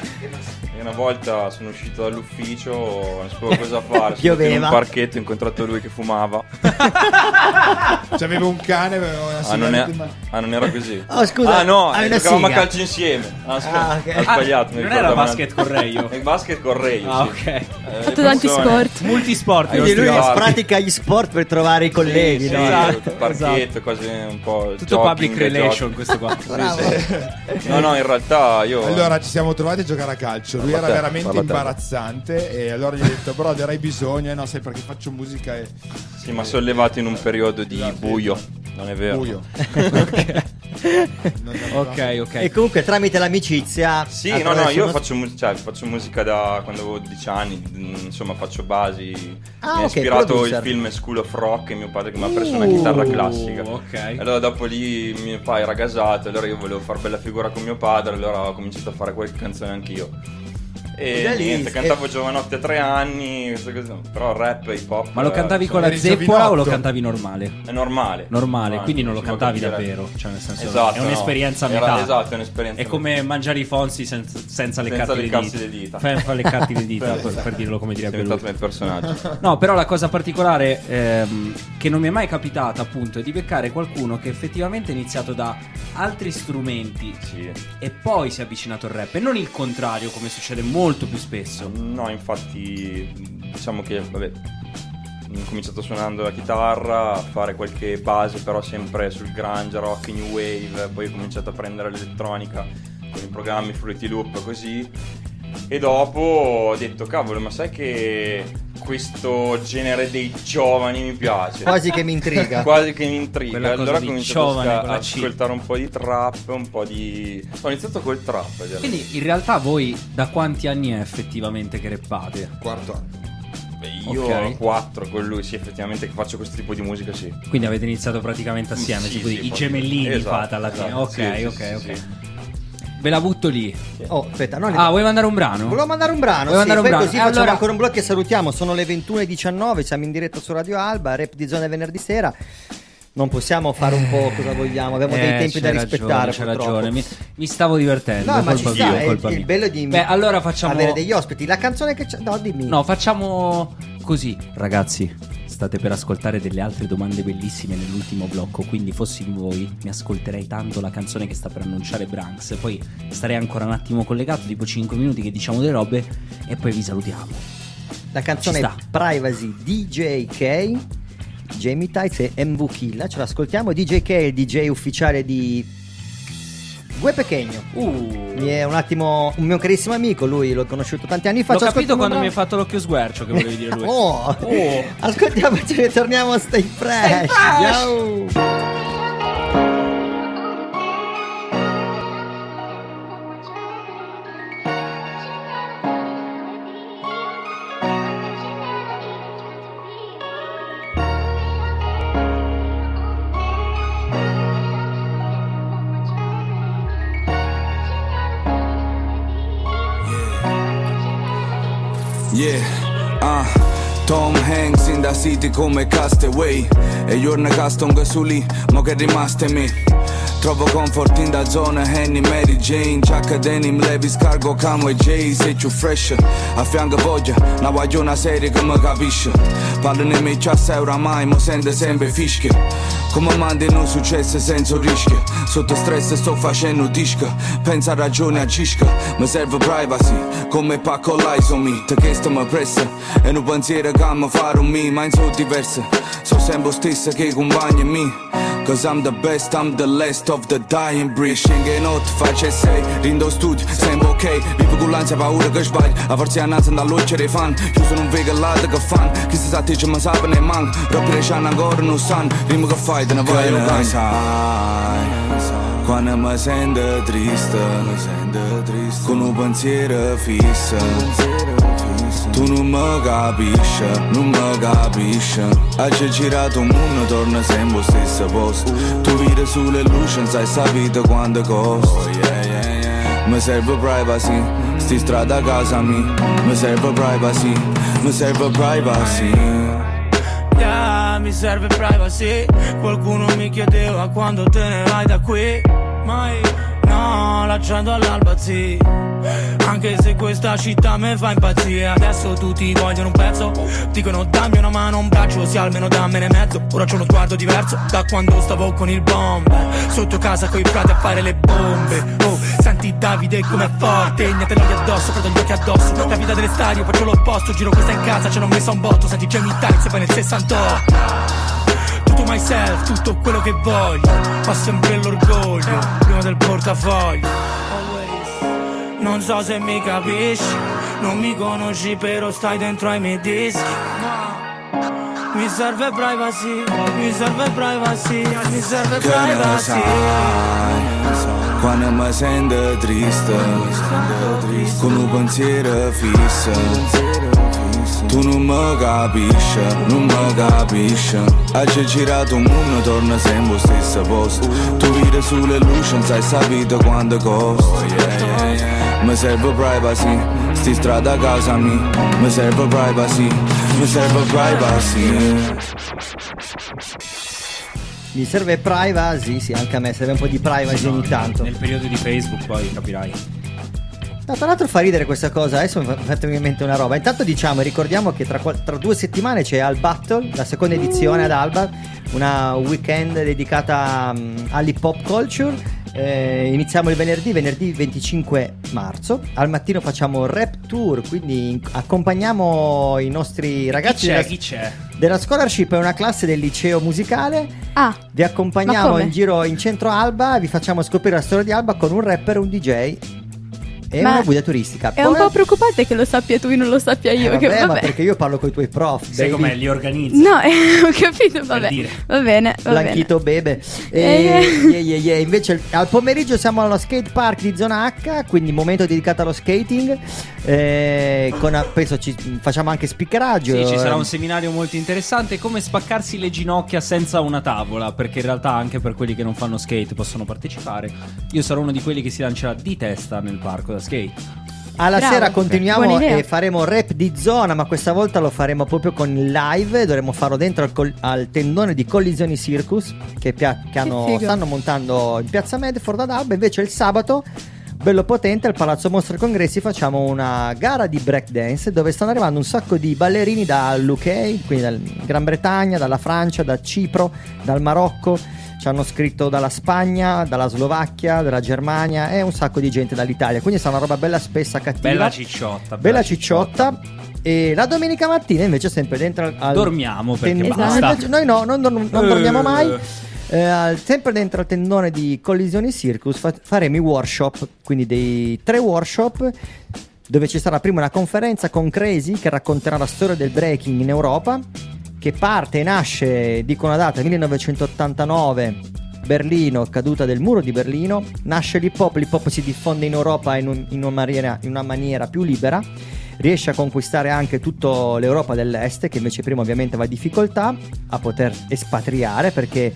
Una volta sono uscito dall'ufficio, non sapevo cosa fare. Sono in un parchetto, ho incontrato lui che fumava. C'avevo un cane, avevo una Ah non, è- mano. ah, non era così. Oh, scusa, Ah, no, eh, giocavamo a calcio insieme. Ah, aspetta, Ah, ok. ho sbagliato. non ricordo, era ma- basket con Reio. Il basket con Reio. Ah, sì. ok. Eh, Fatto le tanti sport. Multisport. Quindi lui pratica gli sport per trovare i colleghi, Sì, no? esatto, Esatto, parchetto, cose un po'. Tutto jogging, public relation questo qua. Sì, sì. No, no, in realtà io. Allora ci siamo trovati a giocare a calcio. Lui era te, veramente imbarazzante. E allora gli ho detto: Brother, hai bisogno. E no, sai perché faccio musica e. Sì, ma sollevato in un periodo di Esatto. buio. Non è vero. Buio. Ok, ok. E comunque tramite l'amicizia. Sì, no, no, io uno- faccio, mu- cioè, faccio musica da quando avevo 10 anni, mm, insomma faccio basi. Ah, mi ha ok, ispirato producer. il film School of Rock e mio padre che mi ha preso una chitarra classica. ok. E Allora dopo lì mio padre era gasato, allora io volevo fare bella figura con mio padre, allora ho cominciato a fare qualche canzone anch'io. E Da lì- niente, cantavo giovanotte a tre anni, però rap e hip hop. Ma lo eh, cantavi sono- con la zeppola o lo cantavi normale? È normale. Normale, quindi non lo cantavi davvero. Cioè, nel senso, Esatto, è un'esperienza a no. Era- metà. esatto, è un'esperienza È a come mangiare i fonzi senza, senza le dita. le dita. Fa, fa leccarti le dita, per, sì. per dirlo come direbbe diventato lui. nel personaggio. No, però la cosa particolare ehm, che non mi è mai capitata, appunto, è di beccare qualcuno che effettivamente ha iniziato da altri strumenti Sì. e poi si è avvicinato al rap e non il contrario, come succede molto più spesso. No, infatti, diciamo che, vabbè, ho cominciato suonando la chitarra, a fare qualche base però sempre sul grunge, rock, new wave, poi ho cominciato a prendere l'elettronica con i programmi Fruity Loop così e dopo ho detto cavolo ma sai che questo genere dei giovani mi piace Quasi che mi intriga. quasi che mi intriga allora ho di cominciato giovane a, ascoltare un po' di trap un po' di ho iniziato col trap Quindi in realtà voi da quanti anni è effettivamente che reppate? Quarto anno. Beh, io Ok. ho quattro con lui, sì, effettivamente che faccio questo tipo di musica, sì. Quindi avete iniziato praticamente assieme, Sì, tipo sì, i gemellini esatto, fate alla fine. esatto, ok, sì, sì, ok, sì, ok. Ve la butto lì. Oh, aspetta, no, Ah, vuoi mandare un brano? Volevo mandare un brano, Vuoi sì, mandare un brano? così E facciamo allora- ancora un blocco e salutiamo. Sono le 21.19, siamo in diretta su Radio Alba, rap di zone venerdì sera. Non possiamo fare un po' cosa vogliamo, abbiamo dei Eh, tempi da rispettare. ragione, purtroppo. ragione. Mi, mi stavo divertendo. No, ma colpa ci sta, mia, è colpa il mia. bello di Beh, allora facciamo avere degli ospiti. La canzone che c'è. No, dimmi. No, facciamo così, ragazzi. State per ascoltare delle altre domande bellissime nell'ultimo blocco, quindi fossi in voi mi ascolterei tanto la canzone che sta per annunciare Branks, poi starei ancora un attimo collegato, tipo 5 minuti che diciamo delle robe e poi vi salutiamo. La canzone. Privacy DJK, Jamie Tights e MV Killa. Ce l'ascoltiamo. DJK è il DJ ufficiale di Gue Pechegno. Uh. Mi è un attimo un mio carissimo amico, lui l'ho conosciuto tanti anni fa. L'ho Ci capito quando mi hai fatto l'occhio sguercio che volevi dire lui. Oh. Oh. Ascoltiamoci e torniamo a Stay Fresh. Fresh. Ciao. Hanks in da city come Castaway. E io ne casto un su lì, mo che rimaste me Trovo comfort in da zona Henny, Mary Jane Chuck Denim, Levis, Cargo, Camo e Jay Sei più fresh, a fianco voglia Una voglio una serie che mi capisce. Parlo nei miei chassi oramai, mo sente sempre fischie. Come mandi non successe senza rischio. Sotto stress sto facendo disco. Pensa a ragione agisca Mi serve privacy Come pacco l'isomit Che sto mi pressa E un pensiero che mi fare un me Ma in so diverse. So sempre stesso che compagni mi Cause I'm the best, I'm the last of the dying breed. Scenge notte, faccio sei, rindo studio, sempre ok. Vivo con l'ansia, paura che sbaglio A forza annanza da luce dei fan. Chiuso non vedo lato che fan. Chi si sa te ci mi sa ne manca Rapire c'hanno ancora non sanno Rima che fai, te ne vai o Che ne sai Quando mi sento triste Con un pensiero fisso tu non mi capisci, non mi capisci. Hai girato un mondo, torna sempre allo stesso posto. Tu vedi sulle luci, non sai sapere quanto costa. Mi serve privacy, sti strada a casa mia Mi serve privacy, mi serve privacy. Yeah, mi serve privacy. Qualcuno mi chiedeva quando te ne vai da qui. Mai, no, lasciando all'alba sì. Anche se questa città mi fa impazzire. Adesso tutti vogliono un pezzo. Dicono dammi una mano, un braccio Sì, almeno dammene mezzo. Ora c'ho uno sguardo diverso Da quando stavo con il bomb. Sotto casa coi frati a fare le bombe. Oh, senti Davide com'è forte. L'olio addosso, prendo gli occhi addosso. La vita dell'estadio, faccio l'opposto. Giro questa in casa, ce l'ho messa un botto. Senti Jamie Tights e poi nel 68 tutto myself, tutto quello che voglio. Ho sempre l'orgoglio Prima del portafoglio. Non so se mi capisci Non mi conosci però stai dentro ai miei dischi. Mi serve privacy Mi serve privacy Mi serve ne privacy. Quando mi sento triste Con un pensiero fisso Tu non mi capisci, non mi capisci. Hai girato un mondo, torna sempre stesso posto. Tu vedi sulle luci, non sai sapere quanto costa. Mi serve privacy, sti strada a casa mia. Mi serve privacy, mi serve privacy. Mi serve privacy, sì, anche a me serve un po' di privacy ogni tanto. Nel periodo di Facebook poi capirai. No, tra l'altro fa ridere questa cosa, adesso mi fatto in mente una roba. Intanto diciamo e ricordiamo che tra, tra due settimane c'è Al Battle, la seconda edizione ad Alba, una weekend dedicata mm, all'hip hop culture. Eh, iniziamo il venerdì, venerdì 25 marzo. Al mattino facciamo rap tour, quindi in- accompagniamo i nostri ragazzi Chi c'è? della, Chi c'è? della scholarship, è una classe del liceo musicale. Ah, Vi accompagniamo in giro in centro Alba, vi facciamo scoprire la storia di Alba con un rapper, un DJ e Ma una guida turistica. è un Poi- po' preoccupante che lo sappia tu e non lo sappia io. Eh, che vabbè, ma vabbè. perché io parlo con i tuoi prof. Sai baby. com'è? Li organizzi. No, eh, ho capito, vabbè. dire. Va bene, va bene. Blanchito bebe. Eh, E, eh. yeah, yeah, yeah. Invece al pomeriggio siamo allo skate park di zona H, quindi momento dedicato allo skating. Eh, con, penso ci facciamo anche spicceraggio. Sì, ci sarà un seminario molto interessante come spaccarsi le ginocchia senza una tavola, perché in realtà anche per quelli che non fanno skate possono partecipare. Io sarò uno di quelli che si lancerà di testa nel parco da skate. Alla Bravo. sera continuiamo e faremo rap di zona, ma questa volta lo faremo proprio con il live. Dovremo farlo dentro al, col- al tendone di Collisioni Circus che, pia- che hanno- stanno montando in piazza Medford ad Alba. Invece il sabato, bello potente, al Palazzo Mostra Congressi facciamo una gara di breakdance dove stanno arrivando un sacco di ballerini dall'UK, quindi dal Gran Bretagna, dalla Francia, da Cipro, dal Marocco. Ci hanno scritto dalla Spagna, dalla Slovacchia, dalla Germania e un sacco di gente dall'Italia. Quindi sarà una roba bella spessa, cattiva. Bella cicciotta. Bella cicciotta. E la domenica mattina invece sempre dentro al... Dormiamo, perché ten- basta. Esatto. Noi no, non, non Eh. dormiamo mai. Eh, sempre dentro al tendone di Collisioni Circus fa- faremo i workshop, quindi dei tre workshop dove ci sarà prima una conferenza con Crazy che racconterà la storia del breaking in Europa, che parte e nasce, dico una data, 1989, Berlino, caduta del muro di Berlino, nasce l'hip hop, l'hip hop si diffonde in Europa in, un- in una, maniera, in una maniera più libera, riesce a conquistare anche tutta l'Europa dell'Est, che invece prima ovviamente aveva difficoltà a poter espatriare perché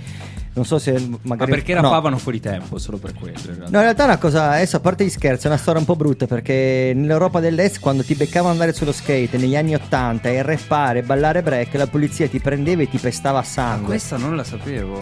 non so se Ma magari... perché no. rappavano fuori tempo, solo per quello. in realtà. No, in realtà è una cosa, adesso a parte gli scherzi, è una storia un po' brutta perché nell'Europa dell'Est quando ti beccavano andare sullo skate negli anni 80 e rappare ballare break, la polizia ti prendeva e ti pestava a sangue. Questa non la sapevo.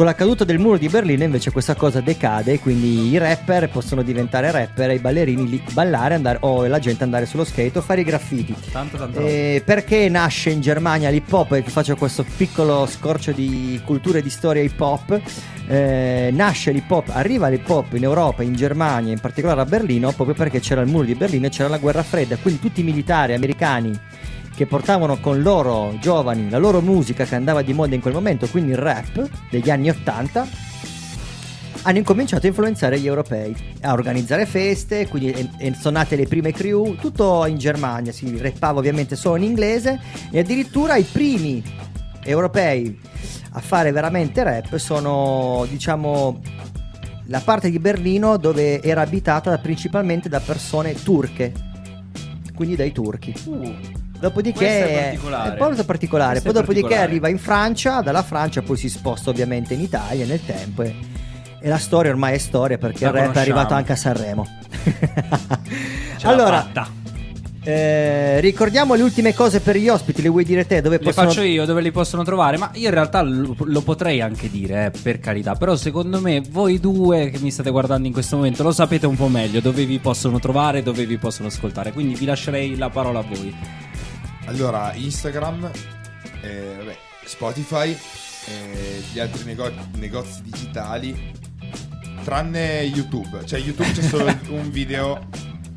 Con la caduta del muro di Berlino invece questa cosa decade, quindi i rapper possono diventare rapper e i ballerini lì ballare andare, o la gente andare sullo skate o fare i graffiti. Tanto, tanto. Eh, perché nasce in Germania l'hip hop? E faccio questo piccolo scorcio di cultura e di storia hip hop. Eh, nasce l'hip hop, arriva l'hip hop in Europa, in Germania, in particolare a Berlino, proprio perché c'era il muro di Berlino e c'era la guerra fredda. Quindi tutti i militari americani che portavano con loro giovani la loro musica che andava di moda in quel momento, quindi il rap degli anni 80 hanno incominciato a influenzare gli europei, a organizzare feste, quindi e- e le prime crew, tutto in Germania, si rappava ovviamente solo in inglese e addirittura i primi europei a fare veramente rap sono diciamo la parte di Berlino dove era abitata principalmente da persone turche, quindi dai turchi. Dopodiché è particolare. è molto particolare. Questo Poi dopodiché particolare. arriva in Francia, dalla Francia poi si sposta ovviamente in Italia nel tempo e, e la storia ormai è storia perché La il rap è arrivato anche a Sanremo. Allora, eh, ricordiamo le ultime cose per gli ospiti, le vuoi dire te? Dove Le possono... faccio io dove li possono trovare, ma io in realtà lo, lo potrei anche dire, eh, per carità. Però secondo me voi due che mi state guardando in questo momento lo sapete un po' meglio dove vi possono trovare, dove vi possono ascoltare. Quindi vi lascerei la parola a voi. Allora, Instagram, eh, vabbè, Spotify, eh, gli altri nego- negozi digitali, tranne YouTube. Cioè, YouTube c'è solo un video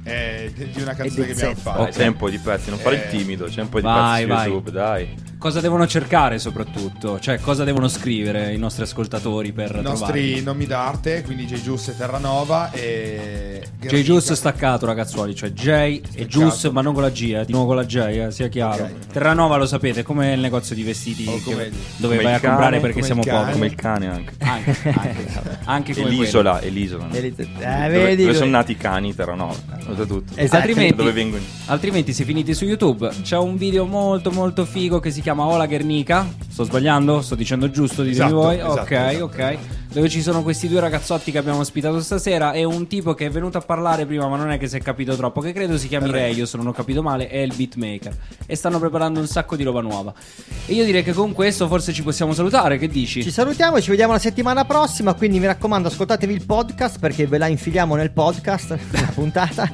eh, di una canzone che abbiamo fatto. Oh, c'è un po' di pezzi, non fare il Eh, timido, c'è un po' di Vai, pezzi su vai. YouTube, dai. Cosa devono cercare soprattutto? Cioè, cosa devono scrivere i nostri ascoltatori per I nostri trovarli? nomi d'arte, quindi J Gius e Terranova e J Juice staccato ragazzuoli, cioè J e Juice ma non con la G, eh, di nuovo con la J, eh, sia chiaro. Terranova lo sapete, come il negozio di vestiti O che- come- dove come vai a comprare cane, perché come siamo poveri. Come il cane anche. Anche, anche, anche E come l'isola, quello. e l'isola. no? Eh, dove vedi dove sono nati i cani, Terranova. Lo so tutto. Esatto. Altrimenti, Dove vengono? altrimenti, se finite su YouTube, c'è un video molto molto figo che si chiama Ola Guernica. Sto sbagliando? Sto dicendo giusto? Ditemi Esatto, voi. esatto, ok, esatto, ok. Dove ci sono questi due ragazzotti che abbiamo ospitato stasera e un tipo che è venuto a parlare prima, ma non è che si è capito troppo. Che credo si chiami Reio, se non ho capito male, è il beatmaker. E stanno preparando un sacco di roba nuova. E io direi che con questo forse ci possiamo salutare. Che dici? Ci salutiamo, ci vediamo la settimana prossima, quindi mi raccomando ascoltatevi il podcast perché ve la infiliamo nel podcast, la puntata.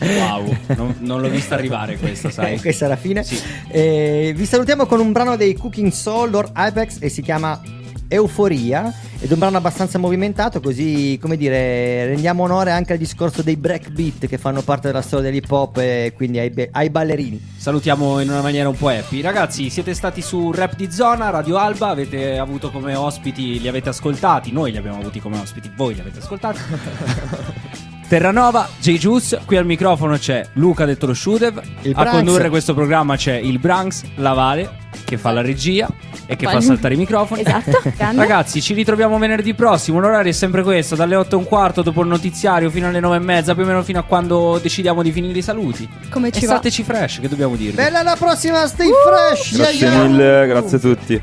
Wow, non, non l'ho vista arrivare questa, sai? Questa è la fine. Sì. Eh, vi salutiamo con un brano dei Cooking Soul, Lord Apex e si chiama Euforia ed un brano abbastanza movimentato così come dire rendiamo onore anche al discorso dei breakbeat che fanno parte della storia dell'hip hop e quindi ai, be- ai ballerini. Salutiamo in una maniera un po' happy. Ragazzi, siete stati su Rap di Zona, Radio Alba, avete avuto come ospiti, li avete ascoltati, noi li abbiamo avuti come ospiti, voi li avete ascoltati. Terranova, J Juice, qui al microfono c'è Luca detto lo Shudev, Il a Branks. condurre questo programma c'è il Branks, la Vale, che fa la regia e che Poi- fa saltare i microfoni. Esatto. Ragazzi, ci ritroviamo venerdì prossimo. L'orario è sempre questo: dalle 8 e un quarto dopo il notiziario fino alle 9 e mezza, più o meno fino a quando decidiamo di finire i saluti. Come e ci va? stateci fresh, che dobbiamo dirvi. Bella la prossima, stay fresh! yeah, Grazie yeah. mille, grazie a tutti.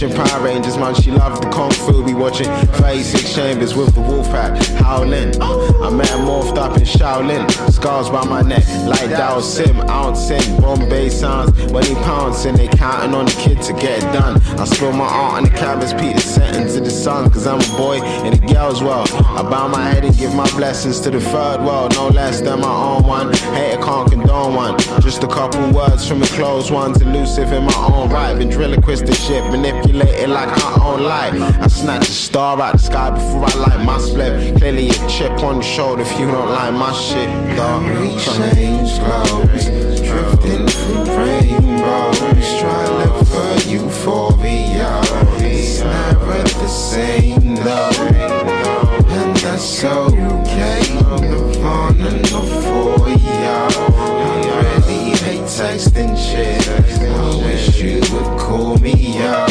Watching Power Rangers, man, she loved the Kung Fu. Be watching 36 Chambers with the wolf pack, howling. I met morphed up in Shaolin. Scars by my neck, like Dow Sim, ounce in. Bombay sounds when he pouncing, they counting on the kid to get it done. I spill my art on the canvas, Peter sentence to the sun, cause I'm a boy in the girl's world. I bow my head and give my blessings to the third world, no less than my own one. Hater can't condone one. Just a couple words from the close ones, elusive in my own right. Ventriloquist the shit, manipulated like I own light. I snatch a star out the sky before I light my split. Clearly a chip on the shoulder if you don't like my shit. Thought we changed clothes, drifting through rainbows, trying for euphoria. It's never the same though, and that's okay. Nirvana, no for ya. I really hate texting shit. I wish you would call me out.